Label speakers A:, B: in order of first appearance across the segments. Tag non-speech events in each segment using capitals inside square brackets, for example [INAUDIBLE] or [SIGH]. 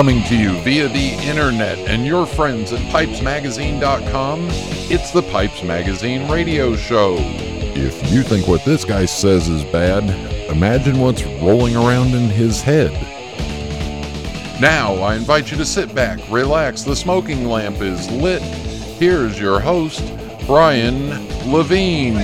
A: Coming to you via the internet and your friends at pipesmagazine.com, it's the Pipes Magazine radio show. If you think what this guy says is bad, imagine what's rolling around in his head. Now, I invite you to sit back, relax, the smoking lamp is lit. Here's your host, Brian Levine.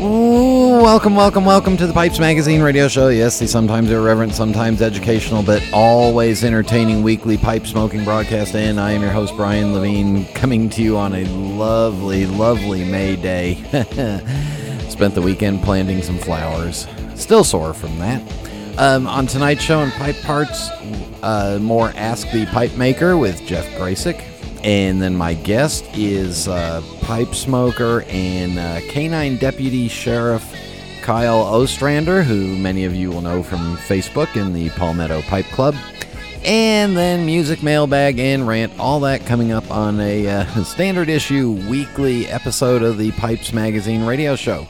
B: Ooh, welcome, welcome, welcome to the Pipes Magazine radio show. Yes, the sometimes irreverent, sometimes educational, but always entertaining weekly pipe smoking broadcast. And I am your host, Brian Levine, coming to you on a lovely, lovely May day. [LAUGHS] Spent the weekend planting some flowers. Still sore from that. Um, on tonight's show on Pipe Parts, uh, more Ask the Pipe Maker with Jeff Gracik. And then my guest is uh, pipe smoker and uh, canine deputy sheriff Kyle Ostrander, who many of you will know from Facebook in the Palmetto Pipe Club. And then music mailbag and rant, all that coming up on a uh, [LAUGHS] standard issue weekly episode of the Pipes Magazine radio show.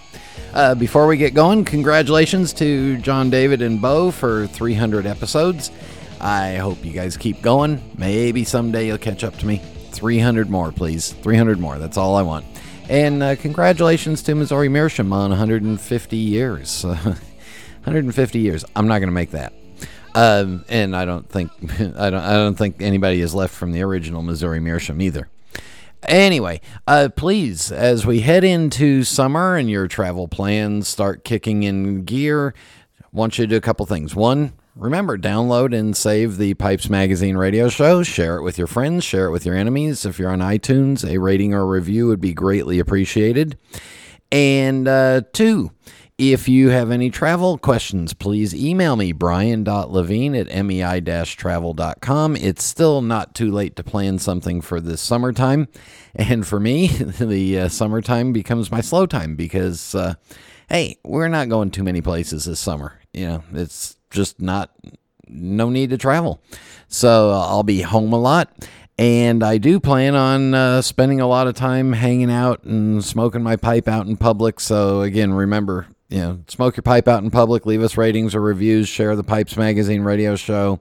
B: Uh, before we get going, congratulations to John David and Bo for 300 episodes. I hope you guys keep going. Maybe someday you'll catch up to me. 300 more, please. 300 more. That's all I want. And uh, congratulations to Missouri Meerschaum on 150 years. [LAUGHS] 150 years. I'm not going to make that. Um, and I don't think [LAUGHS] I don't I don't think anybody is left from the original Missouri Meerschaum either. Anyway, uh, please, as we head into summer and your travel plans start kicking in gear, I want you to do a couple things. One, Remember, download and save the Pipes Magazine radio show. Share it with your friends, share it with your enemies. If you're on iTunes, a rating or a review would be greatly appreciated. And uh, two, if you have any travel questions, please email me, brian.levine at mei-travel.com. It's still not too late to plan something for this summertime. And for me, [LAUGHS] the uh, summertime becomes my slow time because, uh, hey, we're not going too many places this summer. You know, it's just not no need to travel. So uh, I'll be home a lot. And I do plan on uh, spending a lot of time hanging out and smoking my pipe out in public. So again, remember, you know, smoke your pipe out in public, leave us ratings or reviews, share the Pipes Magazine radio show.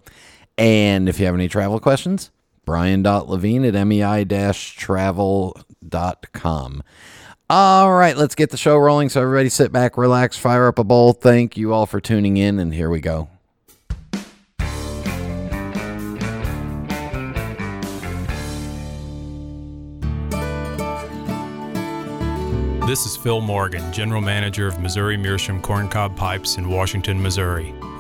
B: And if you have any travel questions, brian.levine at mei-travel.com. All right, let's get the show rolling. So, everybody sit back, relax, fire up a bowl. Thank you all for tuning in, and here we go.
C: This is Phil Morgan, General Manager of Missouri Meerschaum Corncob Pipes in Washington, Missouri.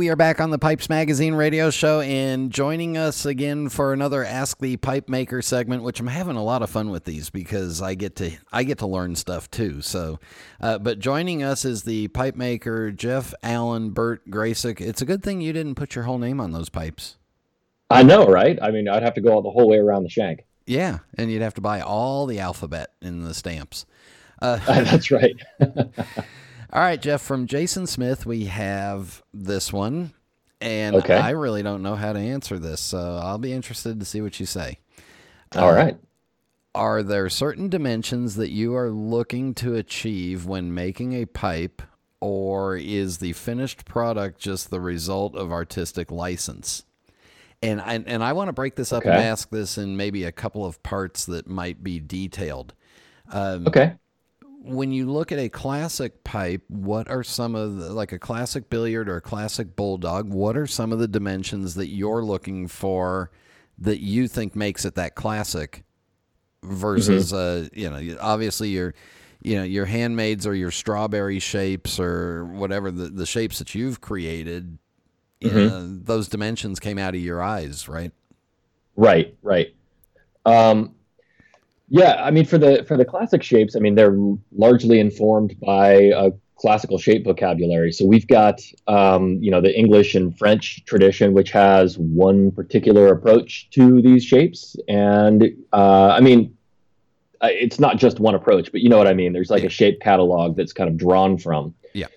B: We are back on the Pipes Magazine radio show, and joining us again for another Ask the Pipe Maker segment, which I'm having a lot of fun with these because I get to I get to learn stuff too. So, uh, but joining us is the pipe maker Jeff Allen Burt Gracik. It's a good thing you didn't put your whole name on those pipes.
D: I know, right? I mean, I'd have to go all the whole way around the shank.
B: Yeah, and you'd have to buy all the alphabet in the stamps.
D: Uh, [LAUGHS] that's right. [LAUGHS]
B: All right, Jeff, from Jason Smith, we have this one. And okay. I really don't know how to answer this, so I'll be interested to see what you say.
D: All uh, right.
B: Are there certain dimensions that you are looking to achieve when making a pipe, or is the finished product just the result of artistic license? And I, and I want to break this up okay. and ask this in maybe a couple of parts that might be detailed.
D: Um, okay
B: when you look at a classic pipe, what are some of the, like a classic billiard or a classic bulldog? What are some of the dimensions that you're looking for that you think makes it that classic versus, mm-hmm. uh, you know, obviously your, you know, your handmaids or your strawberry shapes or whatever the, the shapes that you've created, mm-hmm. you know, those dimensions came out of your eyes, right?
D: Right, right. Um, yeah, I mean for the for the classic shapes, I mean they're largely informed by a classical shape vocabulary. So we've got, um, you know, the English and French tradition, which has one particular approach to these shapes. And uh, I mean, it's not just one approach, but you know what I mean. There's like yeah. a shape catalog that's kind of drawn from.
B: Yeah.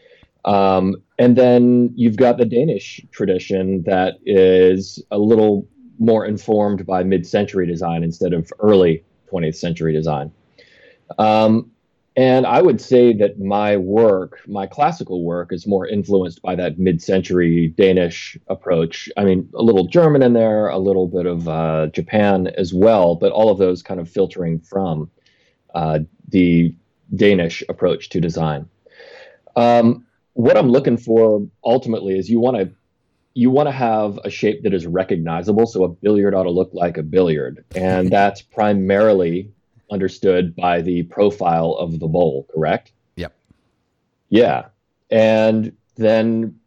D: Um, and then you've got the Danish tradition that is a little more informed by mid-century design instead of early 20th century design. Um, and I would say that my work, my classical work, is more influenced by that mid-century Danish approach. I mean, a little German in there, a little bit of uh, Japan as well, but all of those kind of filtering from uh, the Danish approach to design. Um, what I'm looking for ultimately is you want to you want to have a shape that is recognizable. So a billiard ought to look like a billiard, and [LAUGHS] that's primarily understood by the profile of the bowl. Correct?
B: Yep.
D: Yeah, and then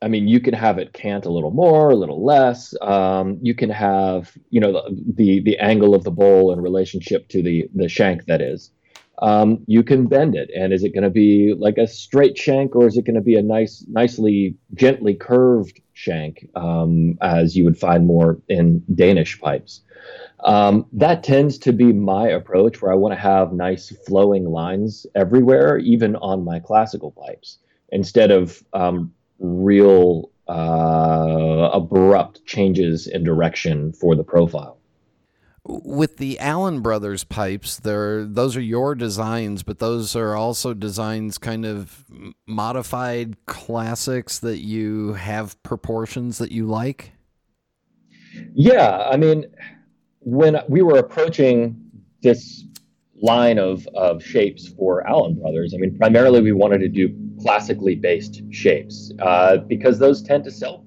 D: I mean, you can have it cant a little more, a little less. Um, you can have, you know, the, the, the angle of the bowl in relationship to the the shank that is um, you can bend it. And is it going to be like a straight shank or is it going to be a nice, nicely, gently curved shank, um, as you would find more in Danish pipes? Um, that tends to be my approach where I want to have nice flowing lines everywhere, even on my classical pipes, instead of um, real uh, abrupt changes in direction for the profile
B: with the Allen Brothers pipes, there those are your designs, but those are also designs kind of modified classics that you have proportions that you like.
D: Yeah, I mean, when we were approaching this line of of shapes for Allen Brothers, I mean, primarily we wanted to do classically based shapes uh, because those tend to sell.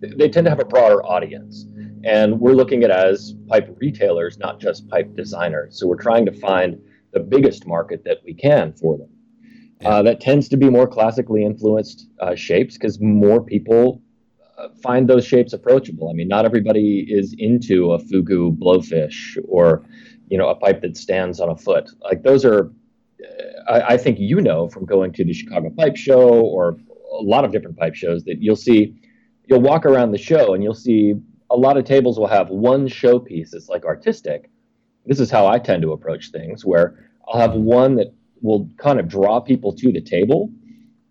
D: They tend to have a broader audience. And we're looking at as pipe retailers, not just pipe designers. So we're trying to find the biggest market that we can for them. Uh, that tends to be more classically influenced uh, shapes because more people uh, find those shapes approachable. I mean, not everybody is into a fugu blowfish or, you know, a pipe that stands on a foot. Like those are, uh, I, I think you know from going to the Chicago Pipe Show or a lot of different pipe shows that you'll see, you'll walk around the show and you'll see a lot of tables will have one showpiece that's like artistic. This is how I tend to approach things, where I'll have one that will kind of draw people to the table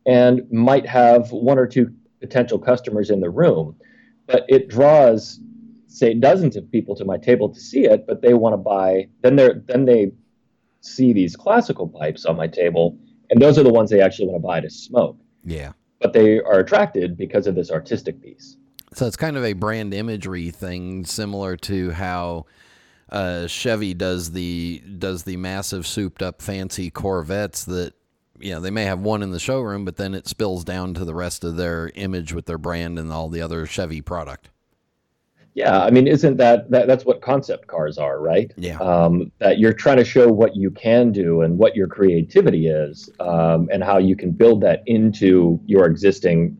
D: and might have one or two potential customers in the room, but it draws say dozens of people to my table to see it, but they want to buy then they then they see these classical pipes on my table, and those are the ones they actually want to buy to smoke.
B: Yeah.
D: But they are attracted because of this artistic piece.
B: So it's kind of a brand imagery thing, similar to how uh, Chevy does the does the massive souped up fancy Corvettes that you know they may have one in the showroom, but then it spills down to the rest of their image with their brand and all the other Chevy product.
D: Yeah, I mean, isn't that, that that's what concept cars are, right?
B: Yeah.
D: Um, that you're trying to show what you can do and what your creativity is, um, and how you can build that into your existing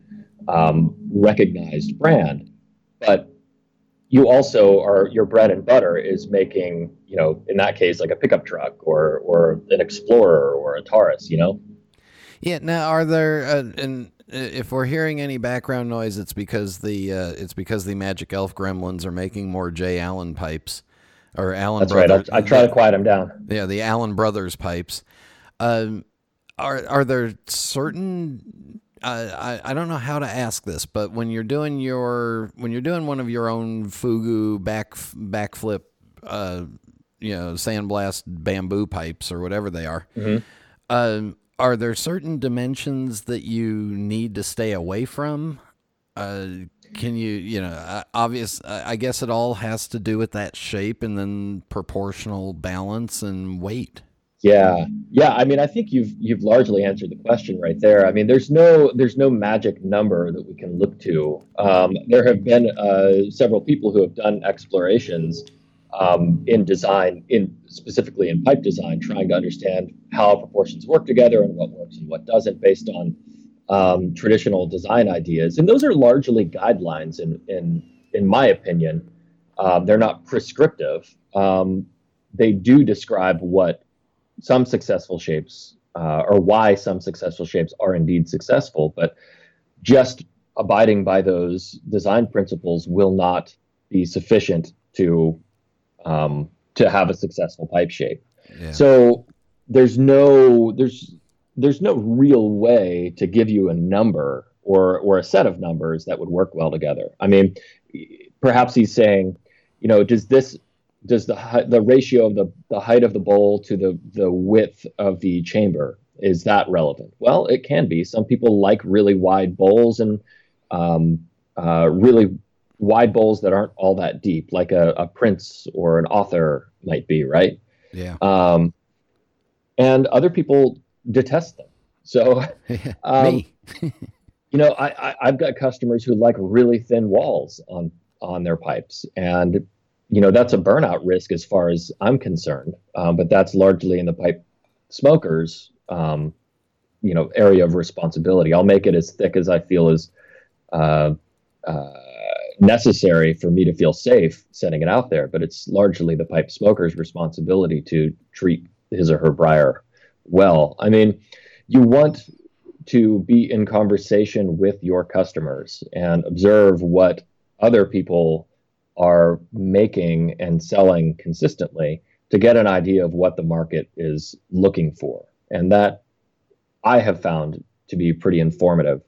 D: um, recognized brand, but you also are your bread and butter is making you know in that case like a pickup truck or or an explorer or a taurus you know?
B: Yeah now are there uh, and uh, if we're hearing any background noise it's because the uh, it's because the magic elf gremlins are making more j allen pipes or allen
D: that's brothers. right I, I try to quiet them down.
B: Yeah the allen brothers pipes. Um, are are there certain I, I don't know how to ask this, but when you're doing your when you're doing one of your own fugu back backflip, uh, you know, sandblast bamboo pipes or whatever they are, mm-hmm. um, are there certain dimensions that you need to stay away from? Uh, can you, you know, obvious? I guess it all has to do with that shape and then proportional balance and weight.
D: Yeah, yeah. I mean, I think you've you've largely answered the question right there. I mean, there's no there's no magic number that we can look to. Um, there have been uh, several people who have done explorations um, in design, in specifically in pipe design, trying to understand how proportions work together and what works and what doesn't, based on um, traditional design ideas. And those are largely guidelines, in in in my opinion. Um, they're not prescriptive. Um, they do describe what some successful shapes uh, or why some successful shapes are indeed successful. But just abiding by those design principles will not be sufficient to um, to have a successful pipe shape. Yeah. So there's no there's there's no real way to give you a number or or a set of numbers that would work well together. I mean, perhaps he's saying, you know, does this does the the ratio of the, the height of the bowl to the the width of the chamber is that relevant? Well, it can be. Some people like really wide bowls and um, uh, really wide bowls that aren't all that deep, like a, a prince or an author might be, right?
B: Yeah. Um,
D: and other people detest them. So, [LAUGHS] um, [LAUGHS] you know, I, I, I've got customers who like really thin walls on on their pipes, and you know that's a burnout risk as far as I'm concerned. Um, but that's largely in the pipe smokers, um, you know, area of responsibility. I'll make it as thick as I feel is uh, uh, necessary for me to feel safe setting it out there. But it's largely the pipe smoker's responsibility to treat his or her briar well. I mean, you want to be in conversation with your customers and observe what other people are making and selling consistently to get an idea of what the market is looking for. And that I have found to be pretty informative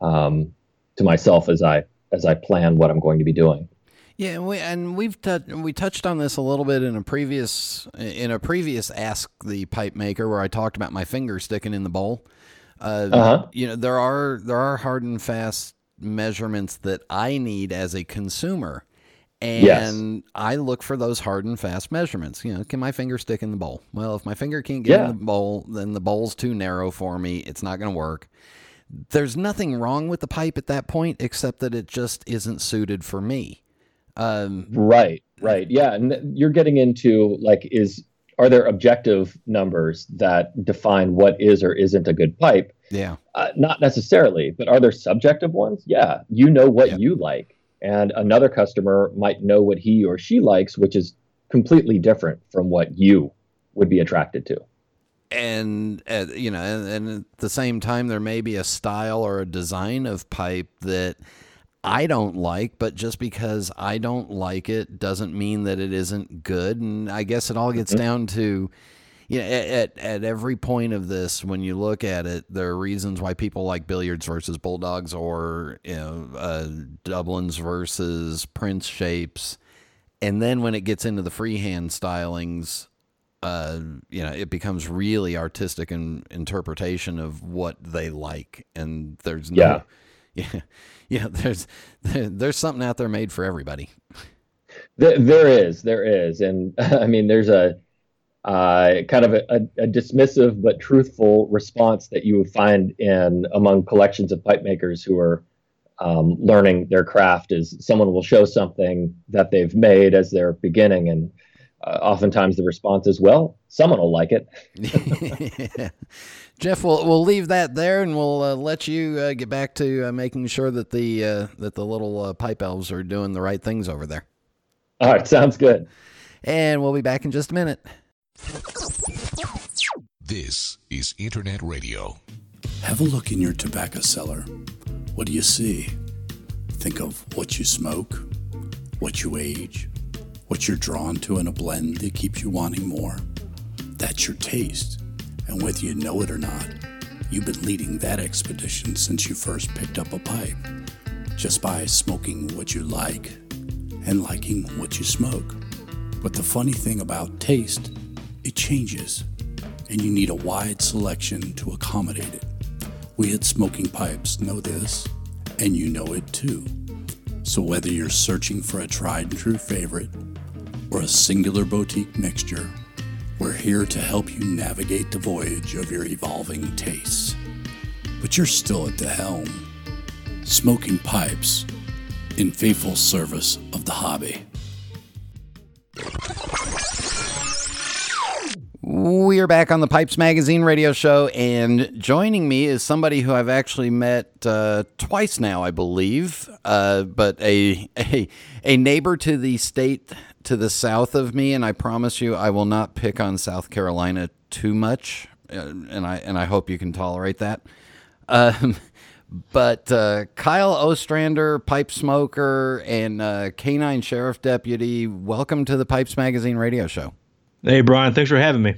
D: um, to myself as I as I plan what I'm going to be doing.
B: Yeah, and, we, and we've t- we touched on this a little bit in a previous in a previous Ask the Pipe Maker where I talked about my finger sticking in the bowl. Uh, uh-huh. You know, there are there are hard and fast measurements that I need as a consumer. And yes. I look for those hard and fast measurements. You know, can my finger stick in the bowl? Well, if my finger can't get yeah. in the bowl, then the bowl's too narrow for me. It's not going to work. There's nothing wrong with the pipe at that point, except that it just isn't suited for me.
D: Um, right, right, yeah, and you're getting into like, is are there objective numbers that define what is or isn't a good pipe?
B: Yeah,
D: uh, not necessarily, but are there subjective ones? Yeah, you know what yeah. you like and another customer might know what he or she likes, which is completely different from what you would be attracted to.
B: And uh, you know, and, and, at the same time, there may be a style or a design of pipe that I don't like, but just because I don't like it doesn't mean that it isn't good. And I guess it all gets mm-hmm. down to you know, at, at every point of this, when you look at it, there are reasons why people like billiards versus bulldogs or, you know, uh, Dublins versus Prince shapes. And then when it gets into the freehand stylings, uh, you know, it becomes really artistic in interpretation of what they like. And there's no, yeah, [LAUGHS] yeah, yeah there's, there's something out there made for everybody.
D: There, there is, there is. And [LAUGHS] I mean, there's a, uh, kind of a, a, dismissive but truthful response that you would find in among collections of pipe makers who are um, learning their craft is someone will show something that they've made as they're beginning and uh, oftentimes the response is well someone will like it. [LAUGHS]
B: Jeff we'll, we'll leave that there and we'll uh, let you uh, get back to uh, making sure that the uh, that the little pipe elves are doing the right things over there.
D: All right sounds good.
B: And we'll be back in just a minute
E: this is Internet Radio.
F: Have a look in your tobacco cellar. What do you see? Think of what you smoke, what you age, what you're drawn to in a blend that keeps you wanting more. That's your taste. And whether you know it or not, you've been leading that expedition since you first picked up a pipe, just by smoking what you like and liking what you smoke. But the funny thing about taste it changes, and you need a wide selection to accommodate it. We at Smoking Pipes know this, and you know it too. So whether you're searching for a tried and true favorite or a singular boutique mixture, we're here to help you navigate the voyage of your evolving tastes. But you're still at the helm. Smoking Pipes, in faithful service of the hobby.
B: We are back on the Pipes Magazine radio show, and joining me is somebody who I've actually met uh, twice now, I believe, uh, but a, [LAUGHS] a a neighbor to the state to the south of me, and I promise you, I will not pick on South Carolina too much uh, and I and I hope you can tolerate that. Um, [LAUGHS] but uh, Kyle Ostrander, pipe smoker, and uh, canine sheriff deputy, welcome to the Pipes Magazine radio show.
G: Hey, Brian, thanks for having me.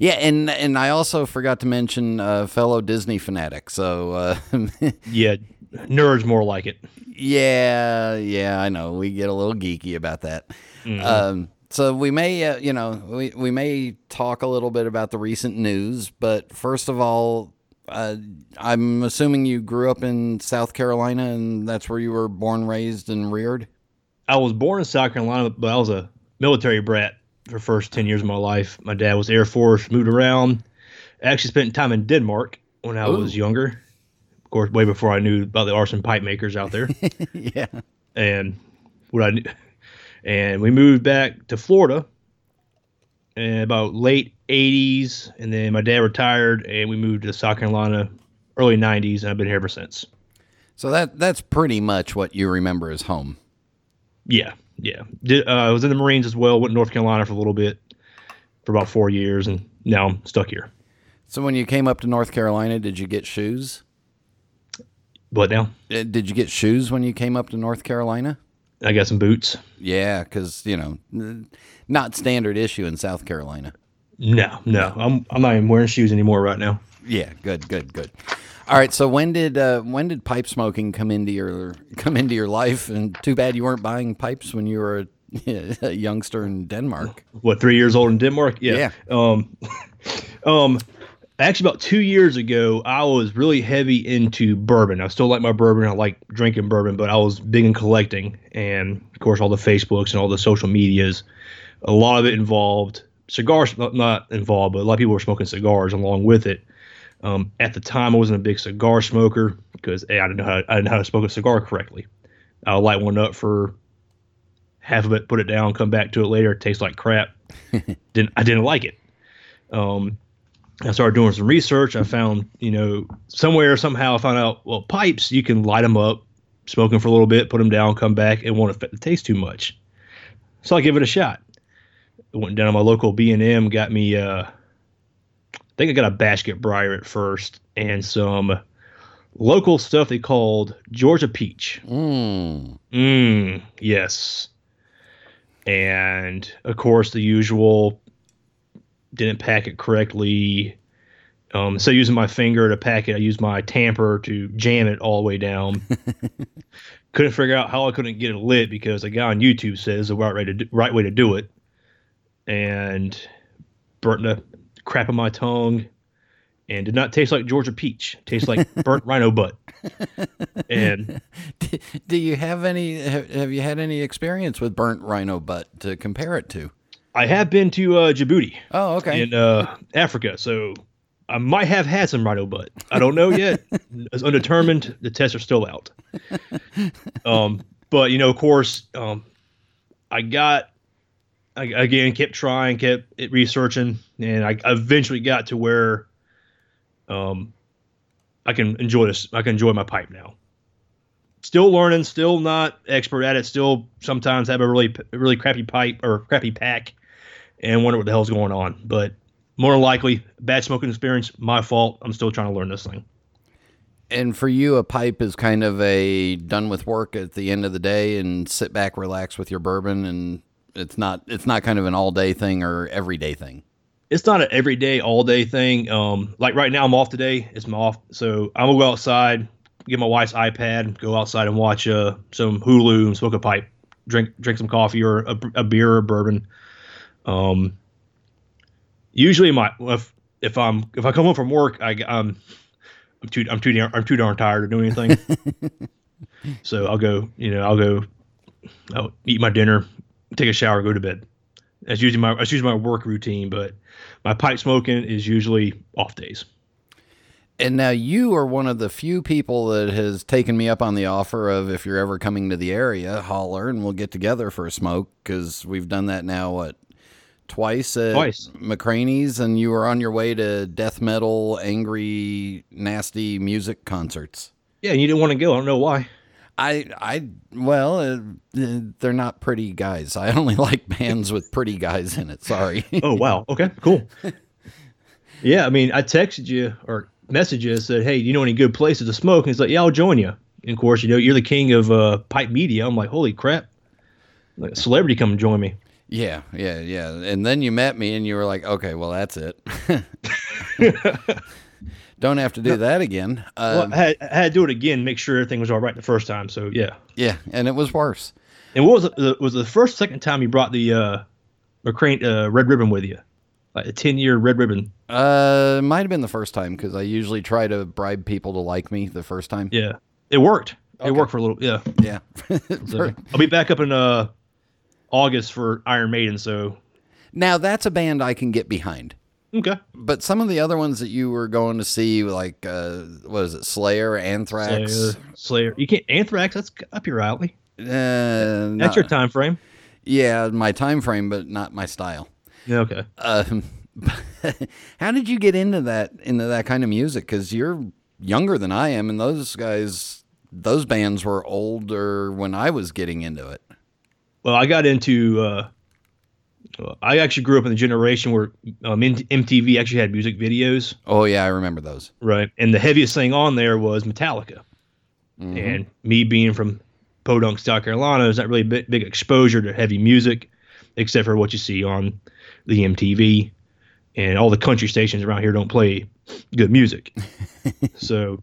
B: Yeah, and and I also forgot to mention uh, fellow Disney fanatic. So uh, [LAUGHS]
G: Yeah, nerds more like it.
B: yeah, yeah, I know we get a little geeky about that. Um, so we may, uh, you know, we we may talk a little bit about the recent news, but first of all, uh, I'm assuming you grew up in South Carolina, and that's where you were born, raised, and reared.
G: I was born in South Carolina, but I was a military brat the first 10 years of my life. My dad was Air Force, moved around. I actually spent time in Denmark when I was younger. Of course, way before I knew about the arson pipe makers out there. [LAUGHS]
B: yeah.
G: and what I knew, and we moved back to Florida in about late 80s and then my dad retired and we moved to South Carolina early 90s and I've been here ever since.
B: So that that's pretty much what you remember as home.
G: Yeah, yeah. Did, uh, I was in the Marines as well. Went to North Carolina for a little bit, for about four years, and now I'm stuck here.
B: So when you came up to North Carolina, did you get shoes?
G: What now
B: Uh, Did you get shoes when you came up to North Carolina?
G: I got some boots.
B: Yeah, because you know, not standard issue in South Carolina.
G: No, no, I'm I'm not even wearing shoes anymore right now.
B: Yeah, good, good, good. All right, so when did uh, when did pipe smoking come into your come into your life? And too bad you weren't buying pipes when you were a, [LAUGHS] a youngster in Denmark.
G: what three years old in Denmark? Yeah. Um, [LAUGHS] um, actually, about two years ago, I was really heavy into bourbon. I still like my bourbon. I like drinking bourbon, but I was big in collecting, and of course, all the Facebooks and all the social medias. A lot of it involved cigars, not, not involved, but a lot of people were smoking cigars along with it. Um, at the time, I wasn't a big cigar smoker because A, I didn't know how I didn't know how to smoke a cigar correctly. I'll light one up for half of it, put it down, come back to it later. It tastes like crap. [LAUGHS] didn't I didn't like it. Um, I started doing some research. I found, you know, somewhere somehow I found out, well, pipes you can light them up, smoke them for a little bit, put them down, come back, it won't affect the taste too much. So I give it a shot. I went down to my local B and M, got me. Uh, think I got a basket briar at first and some local stuff they called Georgia peach.
B: Mm.
G: Mm, yes. And of course, the usual didn't pack it correctly. Um, so using my finger to pack it, I used my tamper to jam it all the way down. [LAUGHS] couldn't figure out how I couldn't get it lit because a guy on YouTube says the right way to do, right way to do it, and burnt the crap in my tongue, and did not taste like Georgia peach. Tastes like [LAUGHS] burnt rhino butt. And [LAUGHS]
B: Do you have any? Have, have you had any experience with burnt rhino butt to compare it to?
G: I have been to uh, Djibouti
B: Oh, okay.
G: in uh, Africa, so I might have had some rhino butt. I don't know yet. [LAUGHS] it's undetermined. The tests are still out. Um, but you know, of course, um, I got I, again kept trying, kept researching, and I eventually got to where um, I can enjoy this. I can enjoy my pipe now. Still learning, still not expert at it. Still sometimes have a really really crappy pipe or crappy pack, and wonder what the hell's going on. But more likely, bad smoking experience, my fault. I'm still trying to learn this thing.
B: And for you, a pipe is kind of a done with work at the end of the day, and sit back, relax with your bourbon, and it's not it's not kind of an all day thing or everyday thing.
G: it's not an everyday, all day thing. Um, like right now, I'm off today. It's my off, so I'm gonna go outside, get my wife's iPad, go outside and watch uh, some Hulu and smoke a pipe, drink drink some coffee or a, a beer or bourbon. Um, usually, my if if I'm if I come home from work, I I'm I'm too I'm too darn, I'm too darn tired to do anything. [LAUGHS] so I'll go, you know, I'll go, I'll eat my dinner, take a shower, go to bed. That's usually my that's usually my work routine, but my pipe smoking is usually off days.
B: And now you are one of the few people that has taken me up on the offer of if you're ever coming to the area, holler and we'll get together for a smoke because we've done that now what twice at
G: Twice.
B: McCranie's, and you were on your way to death metal, angry, nasty music concerts.
G: Yeah, and you didn't want to go. I don't know why.
B: I I well, uh, they're not pretty guys. I only [LAUGHS] like bands with pretty guys in it. Sorry. [LAUGHS]
G: Oh wow. Okay. Cool. Yeah, I mean, I texted you or messaged you and said, "Hey, do you know any good places to smoke?" And he's like, "Yeah, I'll join you." And of course, you know, you're the king of uh, pipe media. I'm like, "Holy crap!" Like a celebrity come and join me.
B: Yeah, yeah, yeah. And then you met me, and you were like, "Okay, well, that's it." [LAUGHS] Don't have to do that again.
G: well, um, I had, I had, to do it again, make sure everything was all right the first time. So yeah,
B: yeah, and it was worse.
G: And what was it? Was the first second time you brought the uh, McCrane uh, red ribbon with you, like a ten year red ribbon?
B: Uh, might have been the first time because I usually try to bribe people to like me the first time.
G: Yeah, it worked. Okay. It worked for a little. Yeah,
B: yeah. [LAUGHS]
G: so, I'll be back up in uh August for Iron Maiden. So
B: now that's a band I can get behind.
G: Okay.
B: But some of the other ones that you were going to see, like uh, what is it, Slayer, Anthrax,
G: Slayer, Slayer. You can't Anthrax. That's up your alley.
B: Uh,
G: that's not, your time frame.
B: Yeah, my time frame, but not my style.
G: Yeah. Okay.
B: Um, [LAUGHS] how did you get into that into that kind of music? Because you're younger than I am, and those guys, those bands were older when I was getting into it.
G: Well, I got into. Uh, I actually grew up in the generation where um, MTV actually had music videos.
B: Oh yeah, I remember those.
G: Right, and the heaviest thing on there was Metallica. Mm-hmm. And me being from Podunk, South Carolina, there's not really big, big exposure to heavy music, except for what you see on the MTV. And all the country stations around here don't play good music. [LAUGHS] so,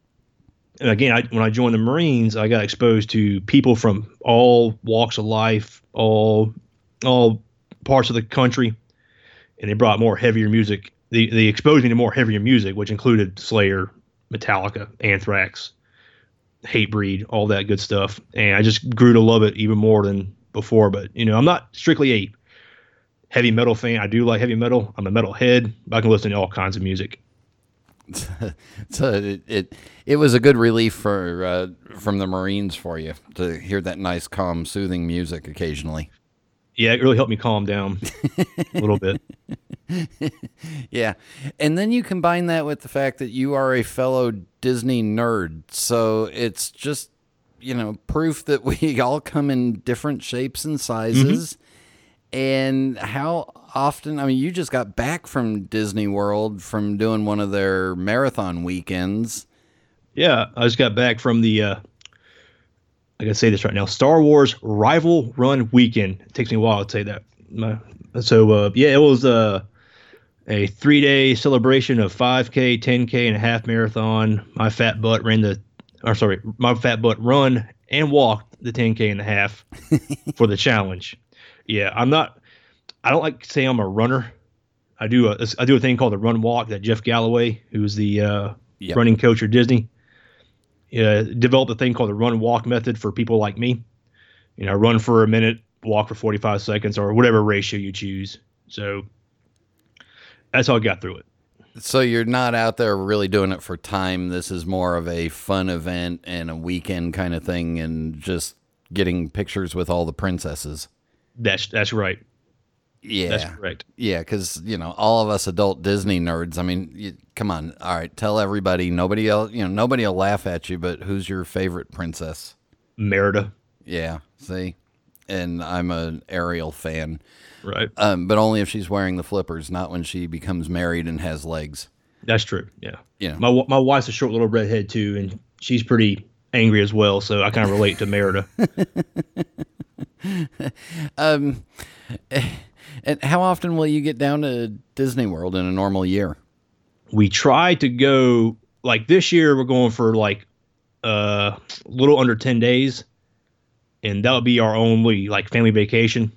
G: again, I, when I joined the Marines, I got exposed to people from all walks of life, all all parts of the country, and they brought more heavier music. They, they exposed me to more heavier music, which included Slayer, Metallica, Anthrax, Hatebreed, all that good stuff. And I just grew to love it even more than before. But you know, I'm not strictly a heavy metal fan. I do like heavy metal. I'm a metal head, but I can listen to all kinds of music. [LAUGHS]
B: so it, it, it was a good relief for uh, from the Marines for you to hear that nice, calm, soothing music occasionally
G: yeah, it really helped me calm down a little bit. [LAUGHS]
B: yeah. And then you combine that with the fact that you are a fellow Disney nerd. So it's just, you know, proof that we [LAUGHS] all come in different shapes and sizes. Mm-hmm. And how often, I mean, you just got back from Disney World from doing one of their marathon weekends.
G: Yeah, I just got back from the uh, I can say this right now. Star Wars Rival Run Weekend. It takes me a while to say that. So uh, yeah, it was uh, a three day celebration of 5K, 10K, and a half marathon. My fat butt ran the, or sorry, my fat butt run and walked the 10K and a half [LAUGHS] for the challenge. Yeah, I'm not. I don't like to say I'm a runner. I do a I do a thing called the run walk that Jeff Galloway, who's the uh, yep. running coach at Disney, uh, developed a thing called the run walk method for people like me. You know, run for a minute, walk for 45 seconds, or whatever ratio you choose. So that's how I got through it.
B: So you're not out there really doing it for time. This is more of a fun event and a weekend kind of thing, and just getting pictures with all the princesses.
G: That's that's right.
B: Yeah,
G: that's correct.
B: Yeah, because you know all of us adult Disney nerds. I mean, you, come on, all right, tell everybody. Nobody else, you know, nobody will laugh at you. But who's your favorite princess?
G: Merida.
B: Yeah, see, and I'm an Ariel fan.
G: Right.
B: Um, but only if she's wearing the flippers, not when she becomes married and has legs.
G: That's true. Yeah.
B: Yeah.
G: My my wife's a short little redhead too, and she's pretty angry as well. So I kind of relate to Merida. [LAUGHS]
B: um. And how often will you get down to Disney World in a normal year?
G: We try to go like this year. We're going for like uh, a little under ten days, and that'll be our only like family vacation.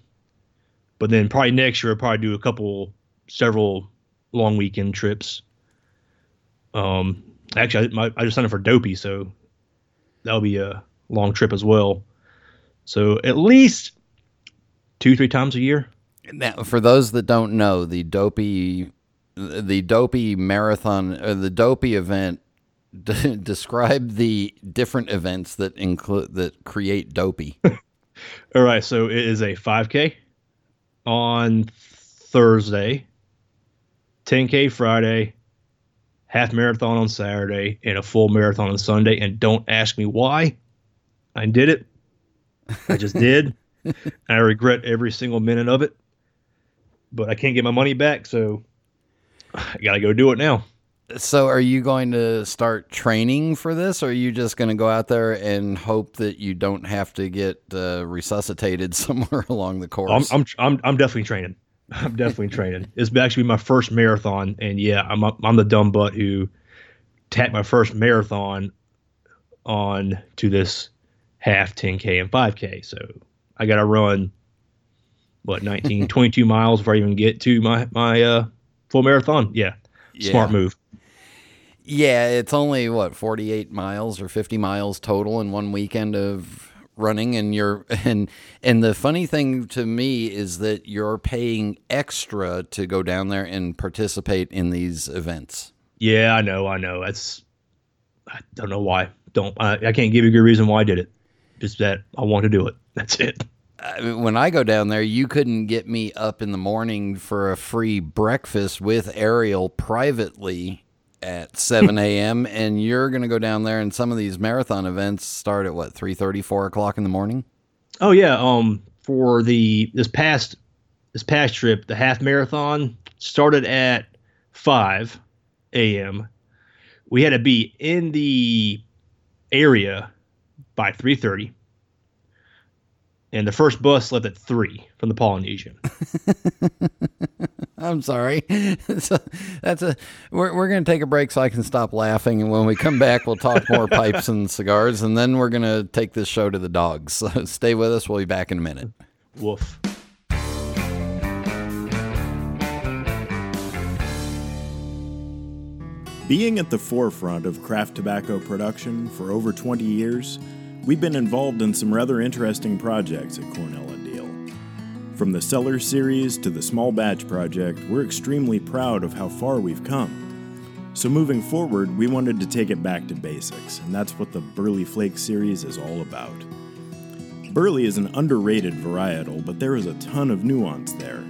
G: But then probably next year, we'll probably do a couple, several long weekend trips. Um, actually, I, my, I just signed up for Dopey, so that'll be a long trip as well. So at least two, three times a year.
B: Now, for those that don't know, the dopey, the dopey marathon, or uh, the dopey event, [LAUGHS] d- describe the different events that include that create dopey. [LAUGHS]
G: All right, so it is a 5K on Thursday, 10K Friday, half marathon on Saturday, and a full marathon on Sunday. And don't ask me why. I did it. I just [LAUGHS] did. I regret every single minute of it but I can't get my money back. So I got to go do it now.
B: So, are you going to start training for this, or are you just going to go out there and hope that you don't have to get uh, resuscitated [LAUGHS] somewhere along the course?
G: I'm, I'm, I'm, I'm definitely training. [LAUGHS] I'm definitely [LAUGHS] training. It's actually my first marathon, and yeah, I'm, I'm the dumb butt who tacked my first marathon on to this half 10k and 5k. So I got to run what 19, 22 miles before I even get to my my uh, full marathon. Yeah, yeah, smart move.
B: Yeah, it's only what 48 miles or 50 miles total in one weekend of running and you're [LAUGHS] and and the funny thing to me is that you're paying extra to go down there and participate in these events.
G: Yeah, I know, I know. That's I don't know why. Don't I, I can't give you a good reason why I did it. Just that I want to do it. That's it.
B: When I go down there, you couldn't get me up in the morning for a free breakfast with Ariel privately at [LAUGHS] 7 a.m. and you're going to go down there and some of these marathon events start at what 3:30, 4 o'clock in the morning.
G: Oh yeah, um, for the this past this past trip, the half marathon started at 5 a.m. We had to be in the area by 3:30 and the first bus left at three from the Polynesian. [LAUGHS]
B: I'm sorry. [LAUGHS] so that's a we're we're gonna take a break so I can stop laughing, and when we come back, we'll talk more [LAUGHS] pipes and cigars, and then we're gonna take this show to the dogs. So stay with us. We'll be back in a minute.
G: Woof.
H: Being at the forefront of craft tobacco production for over 20 years. We've been involved in some rather interesting projects at Cornell and. From the Cellar series to the Small Batch project, we're extremely proud of how far we've come. So, moving forward, we wanted to take it back to basics, and that's what the Burley Flake series is all about. Burley is an underrated varietal, but there is a ton of nuance there.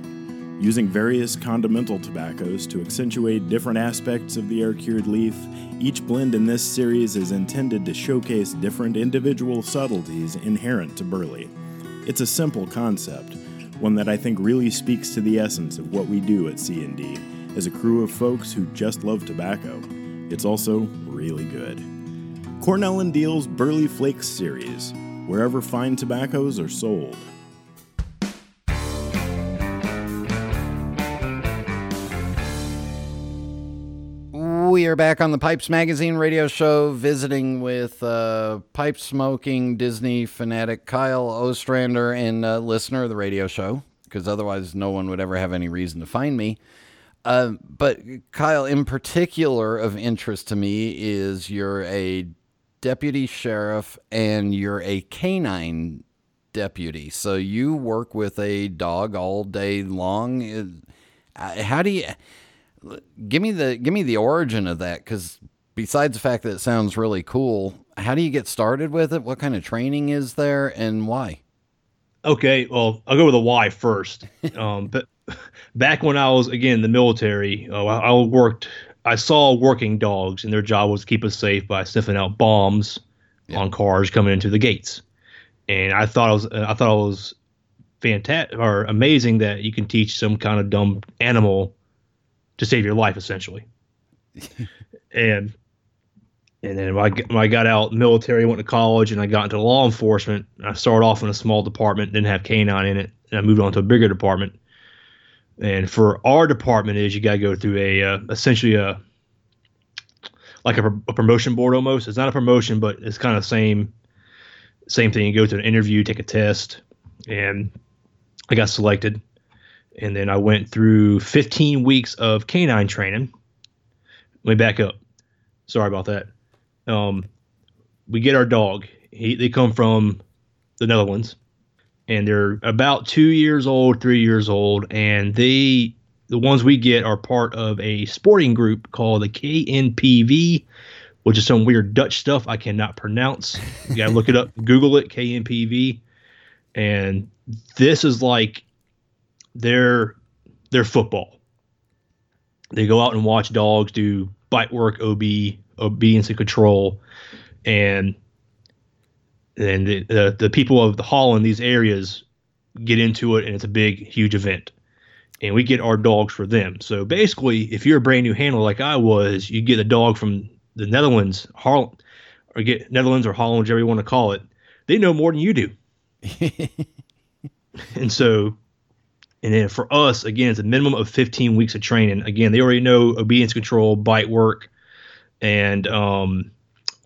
H: Using various condimental tobaccos to accentuate different aspects of the air cured leaf, each blend in this series is intended to showcase different individual subtleties inherent to Burley. It's a simple concept, one that I think really speaks to the essence of what we do at C&D as a crew of folks who just love tobacco. It's also really good. Cornell and Deal's Burley Flakes series, wherever fine tobaccos are sold.
B: We are back on the Pipes Magazine radio show, visiting with uh, pipe smoking Disney fanatic Kyle Ostrander and uh, listener of the radio show, because otherwise no one would ever have any reason to find me. Uh, but Kyle, in particular, of interest to me is you're a deputy sheriff and you're a canine deputy. So you work with a dog all day long. Uh, how do you? Give me the give me the origin of that because besides the fact that it sounds really cool how do you get started with it? What kind of training is there and why?
G: Okay well i'll go with the why first. [LAUGHS] Um, but back when i was again in the military uh, I, I, worked i saw working dogs and their job was to keep us safe by sniffing out bombs yeah. on cars coming into the gates. And i thought I was i thought it was fantastic or amazing that you can teach some kind of dumb animal to save your life essentially. [LAUGHS] and and then when I, when I got out military, went to college, and I got into law enforcement. I started off in a small department, didn't have canine in it, and I moved on to a bigger department. And for our department, is you got to go through a uh, essentially a like a, a, promotion board almost. It's not a promotion, but it's kind of same same thing. You go to an interview, take a test, and I got selected and then I went through 15 weeks of canine training. Let me back up. Sorry about that. Um, we get our dog. He, they come from the Netherlands, and they're about two years old, three years old, and they the ones we get are part of a sporting group called the KNPV, which is some weird Dutch stuff I cannot pronounce. You gotta look it up, Google it, KNPV, and this is like their their football. They go out and watch dogs do bite work, OB, obedience and control, and and the, the, the people of the hall in these areas get into it, and it's a big, huge event. and we get our dogs for them. So basically, if you're a brand new handler like I was, you get a dog from the Netherlands, Harlem, or get Netherlands or Holland, whatever you want to call it. They know more than you do. [LAUGHS] and so, and then for us, again, it's a minimum of 15 weeks of training. Again, they already know obedience control, bite work, and um,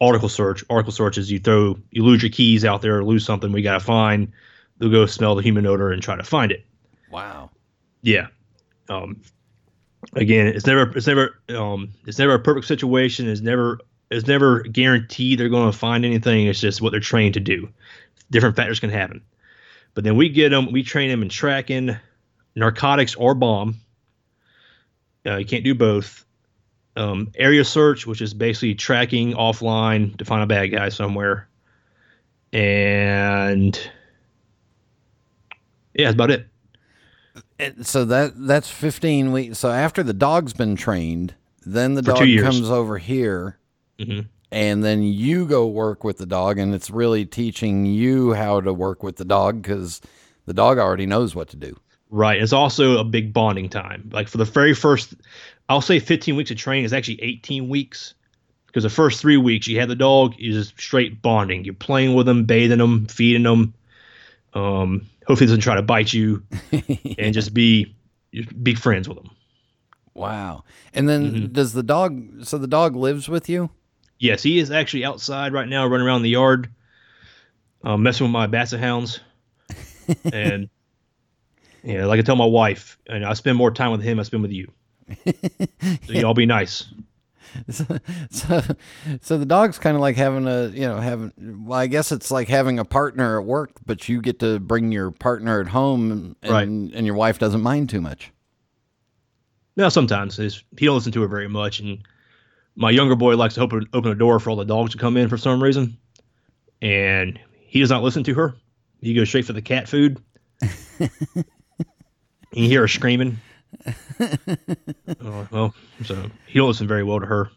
G: article search. Article search is you throw, you lose your keys out there or lose something we got to find. They'll go smell the human odor and try to find it.
B: Wow.
G: Yeah. Um, again, it's never, it's never, um, it's never a perfect situation. It's never, it's never guaranteed they're going to find anything. It's just what they're trained to do. Different factors can happen. But then we get them, we train them in tracking, narcotics or bomb. Uh, you can't do both. Um, area search, which is basically tracking offline to find a bad guy somewhere. And yeah, that's about it.
B: And so that that's 15 weeks. So after the dog's been trained, then the
G: For
B: dog comes over here
G: Mhm.
B: and then you go work with the dog and it's really teaching you how to work with the dog because the dog already knows what to do.
G: Right. It's also a big bonding time. Like for the very first, I'll say 15 weeks of training is actually 18 weeks because the first three weeks you have the dog is just straight bonding. You're playing with them, bathing them, feeding them. Um, hopefully, doesn't try to bite you, [LAUGHS] and just be be friends with them.
B: Wow. And then
G: Mm-hmm.
B: does the dog so the dog lives with you?
G: Yes, he is actually outside right now, running around the yard, um, messing with my basset hounds, [LAUGHS] and yeah, like I tell my wife, and I spend more time with him. I spend with you. [LAUGHS] so y'all be nice.
B: so, so the dog's kind of like having a, you know, having, well, I guess it's like having a partner at work, but you get to bring your partner at home and,
G: Right.
B: and your wife doesn't mind too much.
G: No, sometimes it's, he don't listen to her very much, and my younger boy likes to open open a door for all the dogs to come in for some reason, and he does not listen to her. He goes straight for the cat food. [LAUGHS] you hear her screaming. [LAUGHS] Oh, well, so he don't listen very well to her.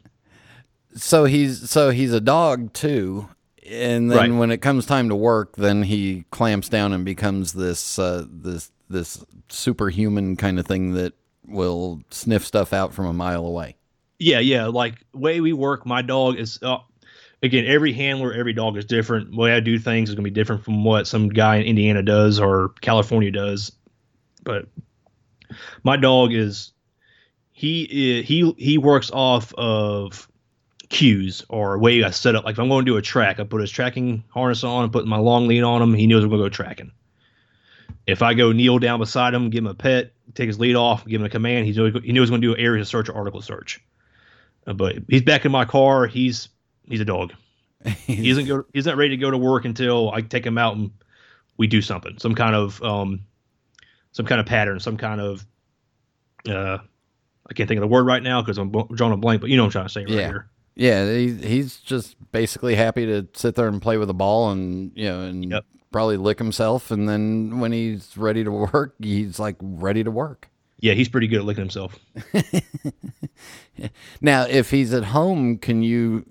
B: So he's, so he's a dog too. And then
G: Right.
B: when it comes time to work, then he clamps down and becomes this, uh, this, this superhuman kind of thing that will sniff stuff out from a mile away.
G: Yeah, yeah. Like way we work, my dog is uh, again. Every handler, every dog is different. The way I do things is gonna be different from what some guy in Indiana does or California does. But my dog is he he he works off of cues or way I set up. Like if I'm going to do a track, I put his tracking harness on, and put my long lead on him. He knows I'm gonna go tracking. If I go kneel down beside him, give him a pet, take his lead off, give him a command, he's he knows he's going to do an area search or article search. Uh, but he's back in my car. He's he's a dog. [LAUGHS] he isn't go, he's not ready to go to work until I take him out and we do something, some kind of um, some kind of pattern, some kind of uh, I can't think of the word right now because I'm drawing a blank. But you know what I'm trying to say right
B: Yeah.
G: here.
B: Yeah, he, he's just basically happy to sit there and play with the ball and you know and
G: Yep.
B: probably lick himself and then when he's ready to [LAUGHS] work, he's like ready to work.
G: Yeah, he's pretty good at licking himself. [LAUGHS]
B: Now, if he's at home, can you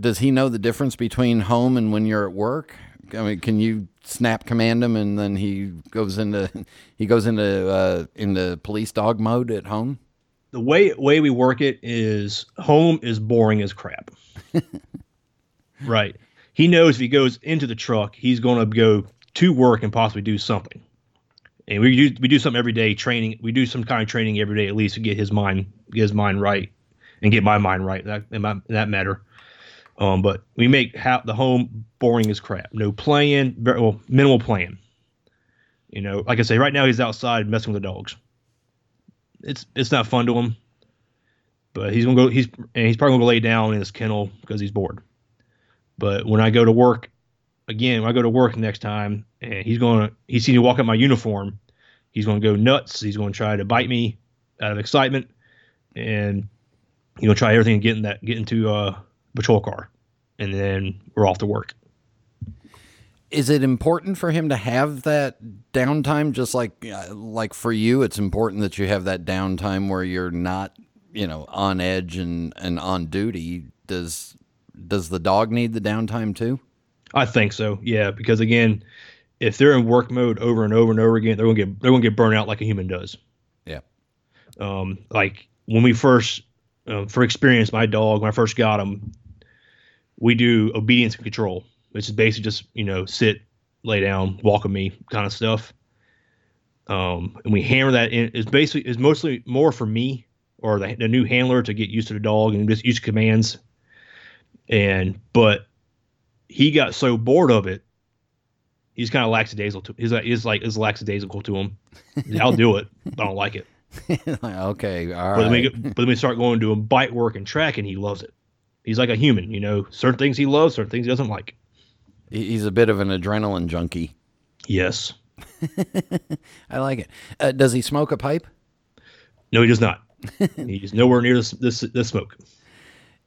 B: does he know the difference between home and when you're at work? I mean, can you snap command him and then he goes into he goes into uh into police dog mode at home?
G: the way way we work it is home is boring as crap. [LAUGHS] right. He knows if he goes into the truck, he's going to go to work and possibly do something. And we do we do something every day, training. We do some kind of training every day at least to get his mind get his mind right and get my mind right that in, that matter. Um, but we make the home boring as crap. No playing, very, well, minimal playing. You know, like I say, right now he's outside messing with the dogs it's it's not fun to him. But he's gonna go. He's and he's probably gonna go lay down in his kennel because he's bored. But when I go to work, again, when I go to work next time, and he's gonna he sees me walk out my uniform, he's gonna go nuts. He's gonna try to bite me out of excitement, and he's gonna try everything to get in that get into a patrol car, and then we're off to work.
B: Is it important for him to have that downtime just like uh, like for you it's important that you have that downtime where you're not, you know, on edge and and on duty. Does does the dog need the downtime too?
G: I think so. Yeah, because again, if they're in work mode over and over and over again, they're gonna get they're gonna get burned out like a human does.
B: Yeah.
G: Um, like when we first, uh, for experience, my dog when I first got him, we do obedience and control, which is basically just you know sit, lay down, walk with me kind of stuff. Um, and we hammer that in. It's basically is mostly more for me or the, the new handler to get used to the dog and just use commands. And but he got so bored of it, he's kind of lackadaisical. To, he's like he's like is lackadaisical to him. I'll do it, but I don't like it. [LAUGHS]
B: okay, all
G: but
B: right.
G: Then we, but then we start going to bite work and track, and he loves it. He's like a human, you know. Certain things he loves, certain things he doesn't like.
B: He's a bit of an adrenaline junkie.
G: Yes. [LAUGHS]
B: I like it. Uh, does he smoke a pipe?
G: No, he does not. He's nowhere near this this, this smoke.